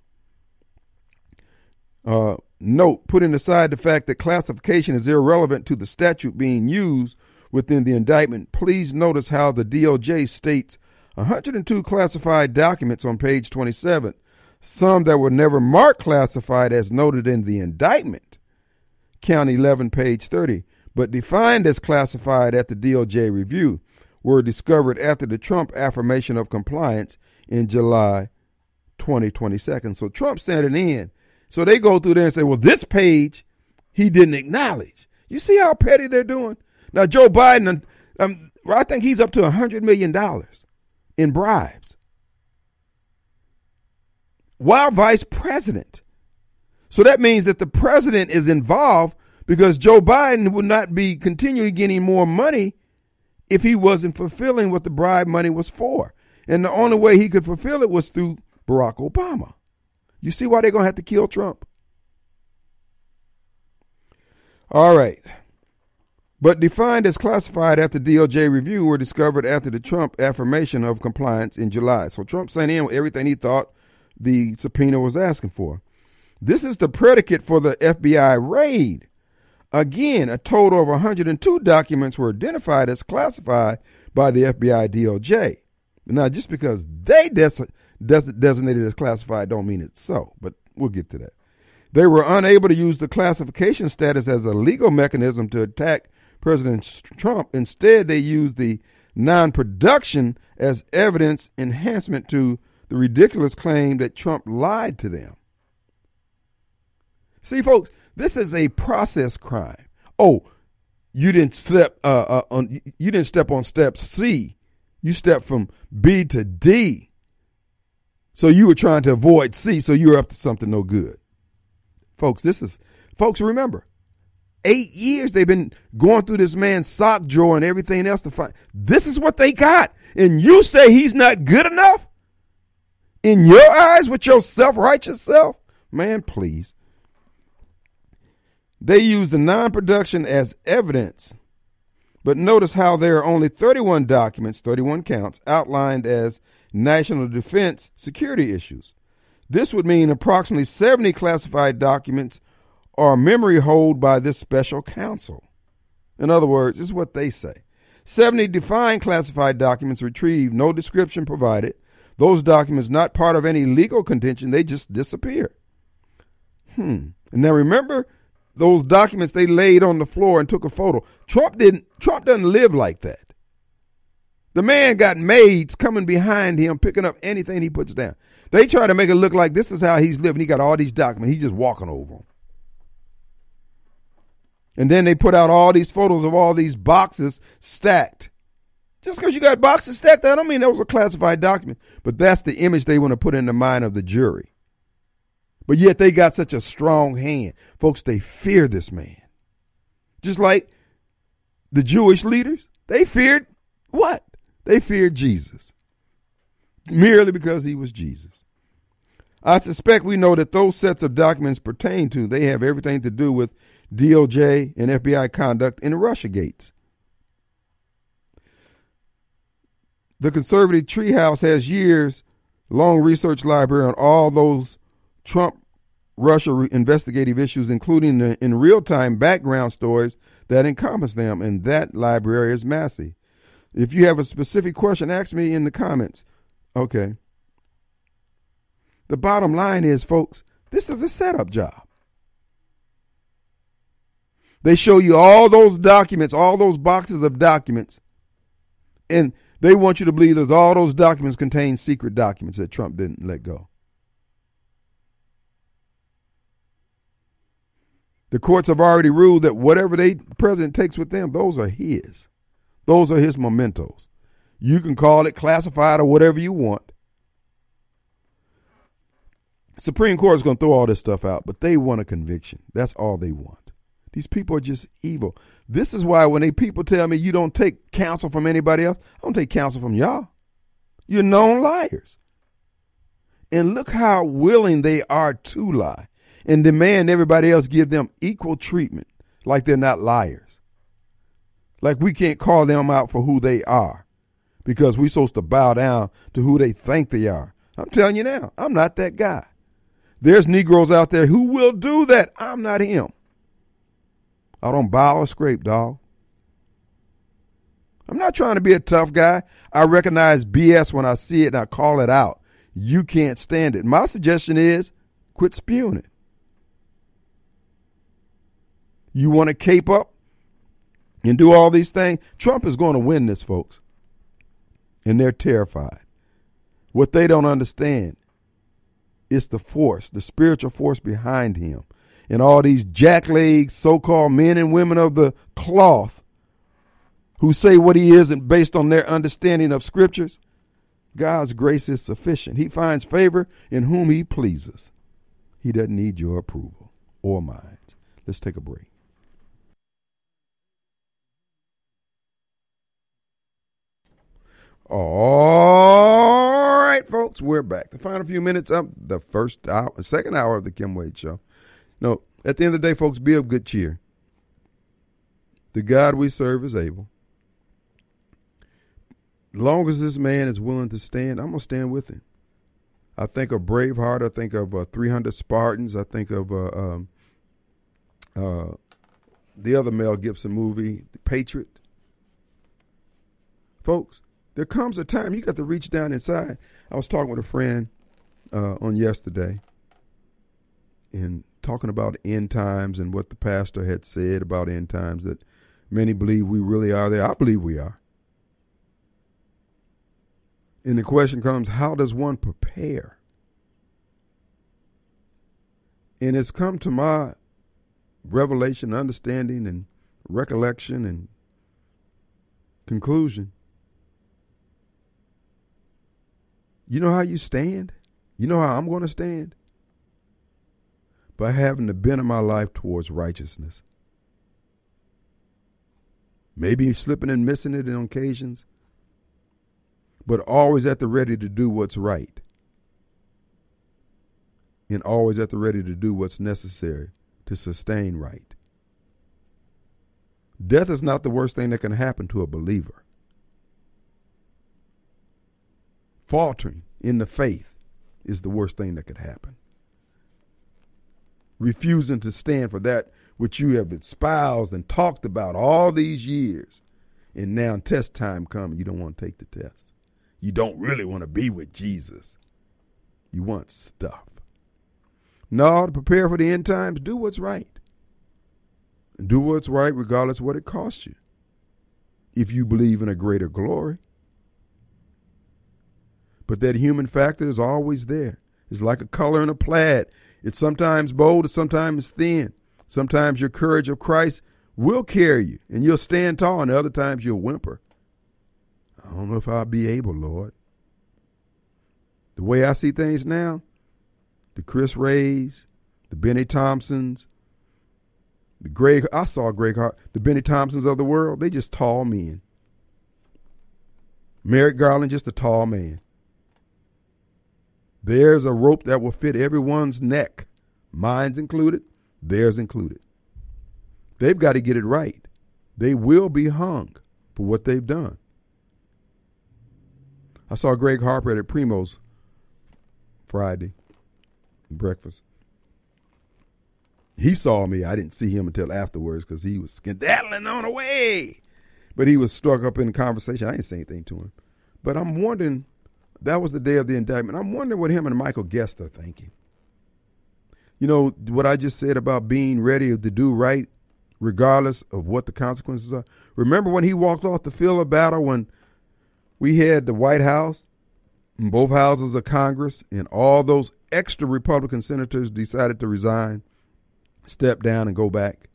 Uh, note, putting aside the fact that classification is irrelevant to the statute being used within the indictment, please notice how the DOJ states 102 classified documents on page 27, some that were never marked classified as noted in the indictment, count 11, page 30, but defined as classified at the DOJ review, were discovered after the Trump affirmation of compliance in July 2022. So Trump sent it in. So they go through there and say, well, this page he didn't acknowledge. You see how petty they're doing? Now, Joe Biden, um, I think he's up to $100 million in bribes while vice president. So that means that the president is involved because Joe Biden would not be continually getting more money if he wasn't fulfilling what the bribe money was for. And the only way he could fulfill it was through Barack Obama. You see why they're going to have to kill Trump? All right. But defined as classified after DOJ review were discovered after the Trump affirmation of compliance in July. So Trump sent in everything he thought the subpoena was asking for. This is the predicate for the FBI raid. Again, a total of 102 documents were identified as classified by the FBI DOJ. Now, just because they des- des- designated as classified don't mean it's so, but we'll get to that. They were unable to use the classification status as a legal mechanism to attack President Trump. Instead, they used the non production as evidence enhancement to the ridiculous claim that Trump lied to them. See, folks, this is a process crime. Oh, you didn't step uh, uh, on you didn't step on step C. You stepped from B to D. So you were trying to avoid C, so you were up to something no good. Folks, this is folks remember. Eight years they've been going through this man's sock drawer and everything else to find. This is what they got. And you say he's not good enough? In your eyes with your self righteous self? Man, please. They use the non production as evidence. But notice how there are only 31 documents, 31 counts, outlined as national defense security issues. This would mean approximately 70 classified documents are memory hold by this special counsel. In other words, this is what they say. 70 defined classified documents retrieved, no description provided. Those documents not part of any legal contention, they just disappear. Hmm. Now remember, those documents they laid on the floor and took a photo. Trump didn't Trump doesn't live like that. The man got maids coming behind him picking up anything he puts down. They try to make it look like this is how he's living. He got all these documents. He's just walking over them. And then they put out all these photos of all these boxes stacked. Just because you got boxes stacked, I don't mean that was a classified document. But that's the image they want to put in the mind of the jury. But yet they got such a strong hand. Folks, they fear this man. Just like the Jewish leaders, they feared what? They feared Jesus. Merely because he was Jesus. I suspect we know that those sets of documents pertain to, they have everything to do with DOJ and FBI conduct in the Russia gates. The conservative treehouse has years long research library on all those Trump Russia investigative issues, including the, in real time background stories that encompass them, and that library is massive. If you have a specific question, ask me in the comments. Okay. The bottom line is, folks, this is a setup job. They show you all those documents, all those boxes of documents, and they want you to believe that all those documents contain secret documents that Trump didn't let go. The courts have already ruled that whatever the president takes with them, those are his. Those are his mementos. You can call it classified or whatever you want. Supreme Court is going to throw all this stuff out, but they want a conviction. That's all they want. These people are just evil. This is why when they people tell me you don't take counsel from anybody else, I don't take counsel from y'all. You're known liars. And look how willing they are to lie and demand everybody else give them equal treatment like they're not liars. Like we can't call them out for who they are because we're supposed to bow down to who they think they are. I'm telling you now, I'm not that guy. There's Negroes out there who will do that. I'm not him. I don't bow or scrape, dog. I'm not trying to be a tough guy. I recognize BS when I see it and I call it out. You can't stand it. My suggestion is quit spewing it. You want to cape up and do all these things? Trump is going to win this, folks. And they're terrified. What they don't understand is the force, the spiritual force behind him. And all these jacklegs, so called men and women of the cloth who say what he isn't based on their understanding of scriptures. God's grace is sufficient. He finds favor in whom he pleases. He doesn't need your approval or mine. Let's take a break. All right, folks, we're back. The final few minutes of the first hour, second hour of the Kim Wade Show. No, at the end of the day, folks, be of good cheer. The God we serve is able. Long as this man is willing to stand, I'm to stand with him. I think of Braveheart. I think of uh, 300 Spartans. I think of uh, um, uh, the other Mel Gibson movie, The Patriot. Folks, there comes a time you got to reach down inside. I was talking with a friend uh, on yesterday and talking about end times and what the pastor had said about end times that many believe we really are there. I believe we are. And the question comes how does one prepare? And it's come to my revelation, understanding, and recollection and conclusion You know how you stand? You know how I'm going to stand? By having the bent of my life towards righteousness. Maybe slipping and missing it on occasions, but always at the ready to do what's right. And always at the ready to do what's necessary to sustain right. Death is not the worst thing that can happen to a believer. Faltering in the faith is the worst thing that could happen. Refusing to stand for that which you have espoused and talked about all these years, and now test time comes, you don't want to take the test. You don't really want to be with Jesus. You want stuff. No, to prepare for the end times, do what's right. Do what's right regardless of what it costs you. If you believe in a greater glory. But that human factor is always there. It's like a color in a plaid. It's sometimes bold, it's sometimes thin. Sometimes your courage of Christ will carry you and you'll stand tall, and other times you'll whimper. I don't know if I'll be able, Lord. The way I see things now, the Chris Wrays, the Bennie Thompsons, the Greg, I saw Greg Hart, the Bennie Thompsons of the world, they just tall men. Merrick Garland, just a tall man. There's a rope that will fit everyone's neck, mine's included, theirs included. They've got to get it right. They will be hung for what they've done. I saw Greg Harper at Primo's Friday breakfast. He saw me. I didn't see him until afterwards because he was skedaddling on away. But he was struck up in conversation. I didn't say anything to him. But I'm wondering that was the day of the indictment. I'm wondering what him and Michael Guest are thinking. You know, what I just said about being ready to do right, regardless of what the consequences are. Remember when he walked off the field of battle when we had the White House and both houses of Congress and all those extra Republican senators decided to resign, step down, and go back?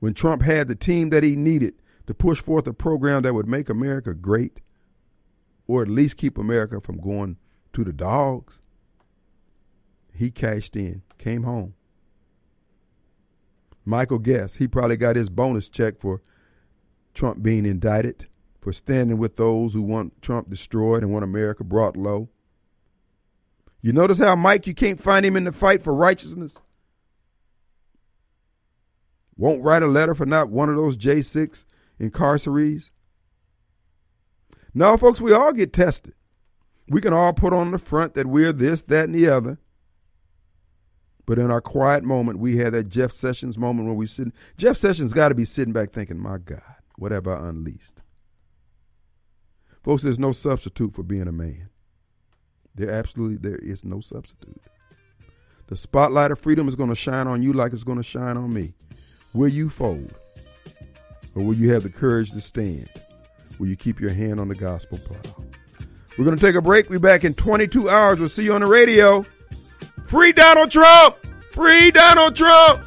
When Trump had the team that he needed to push forth a program that would make America great, or at least keep America from going to the dogs. He cashed in, came home. Michael Guest, he probably got his bonus check for Trump being indicted, for standing with those who want Trump destroyed and want America brought low. You notice how, Mike, you can't find him in the fight for righteousness? Won't write a letter for not one of those J6 incarcerees? No, folks, we all get tested. We can all put on the front that we're this, that, and the other. But in our quiet moment, we had that Jeff Sessions moment when we sit. Jeff Sessions got to be sitting back thinking, my God, what have I unleashed? Folks, there's no substitute for being a man. There absolutely there is no substitute. The spotlight of freedom is going to shine on you like it's going to shine on me. Will you fold? Or will you have the courage to stand? Will you keep your hand on the gospel plow? We're going to take a break. We'll be back in 22 hours. We'll see you on the radio. Free Donald Trump! Free Donald Trump!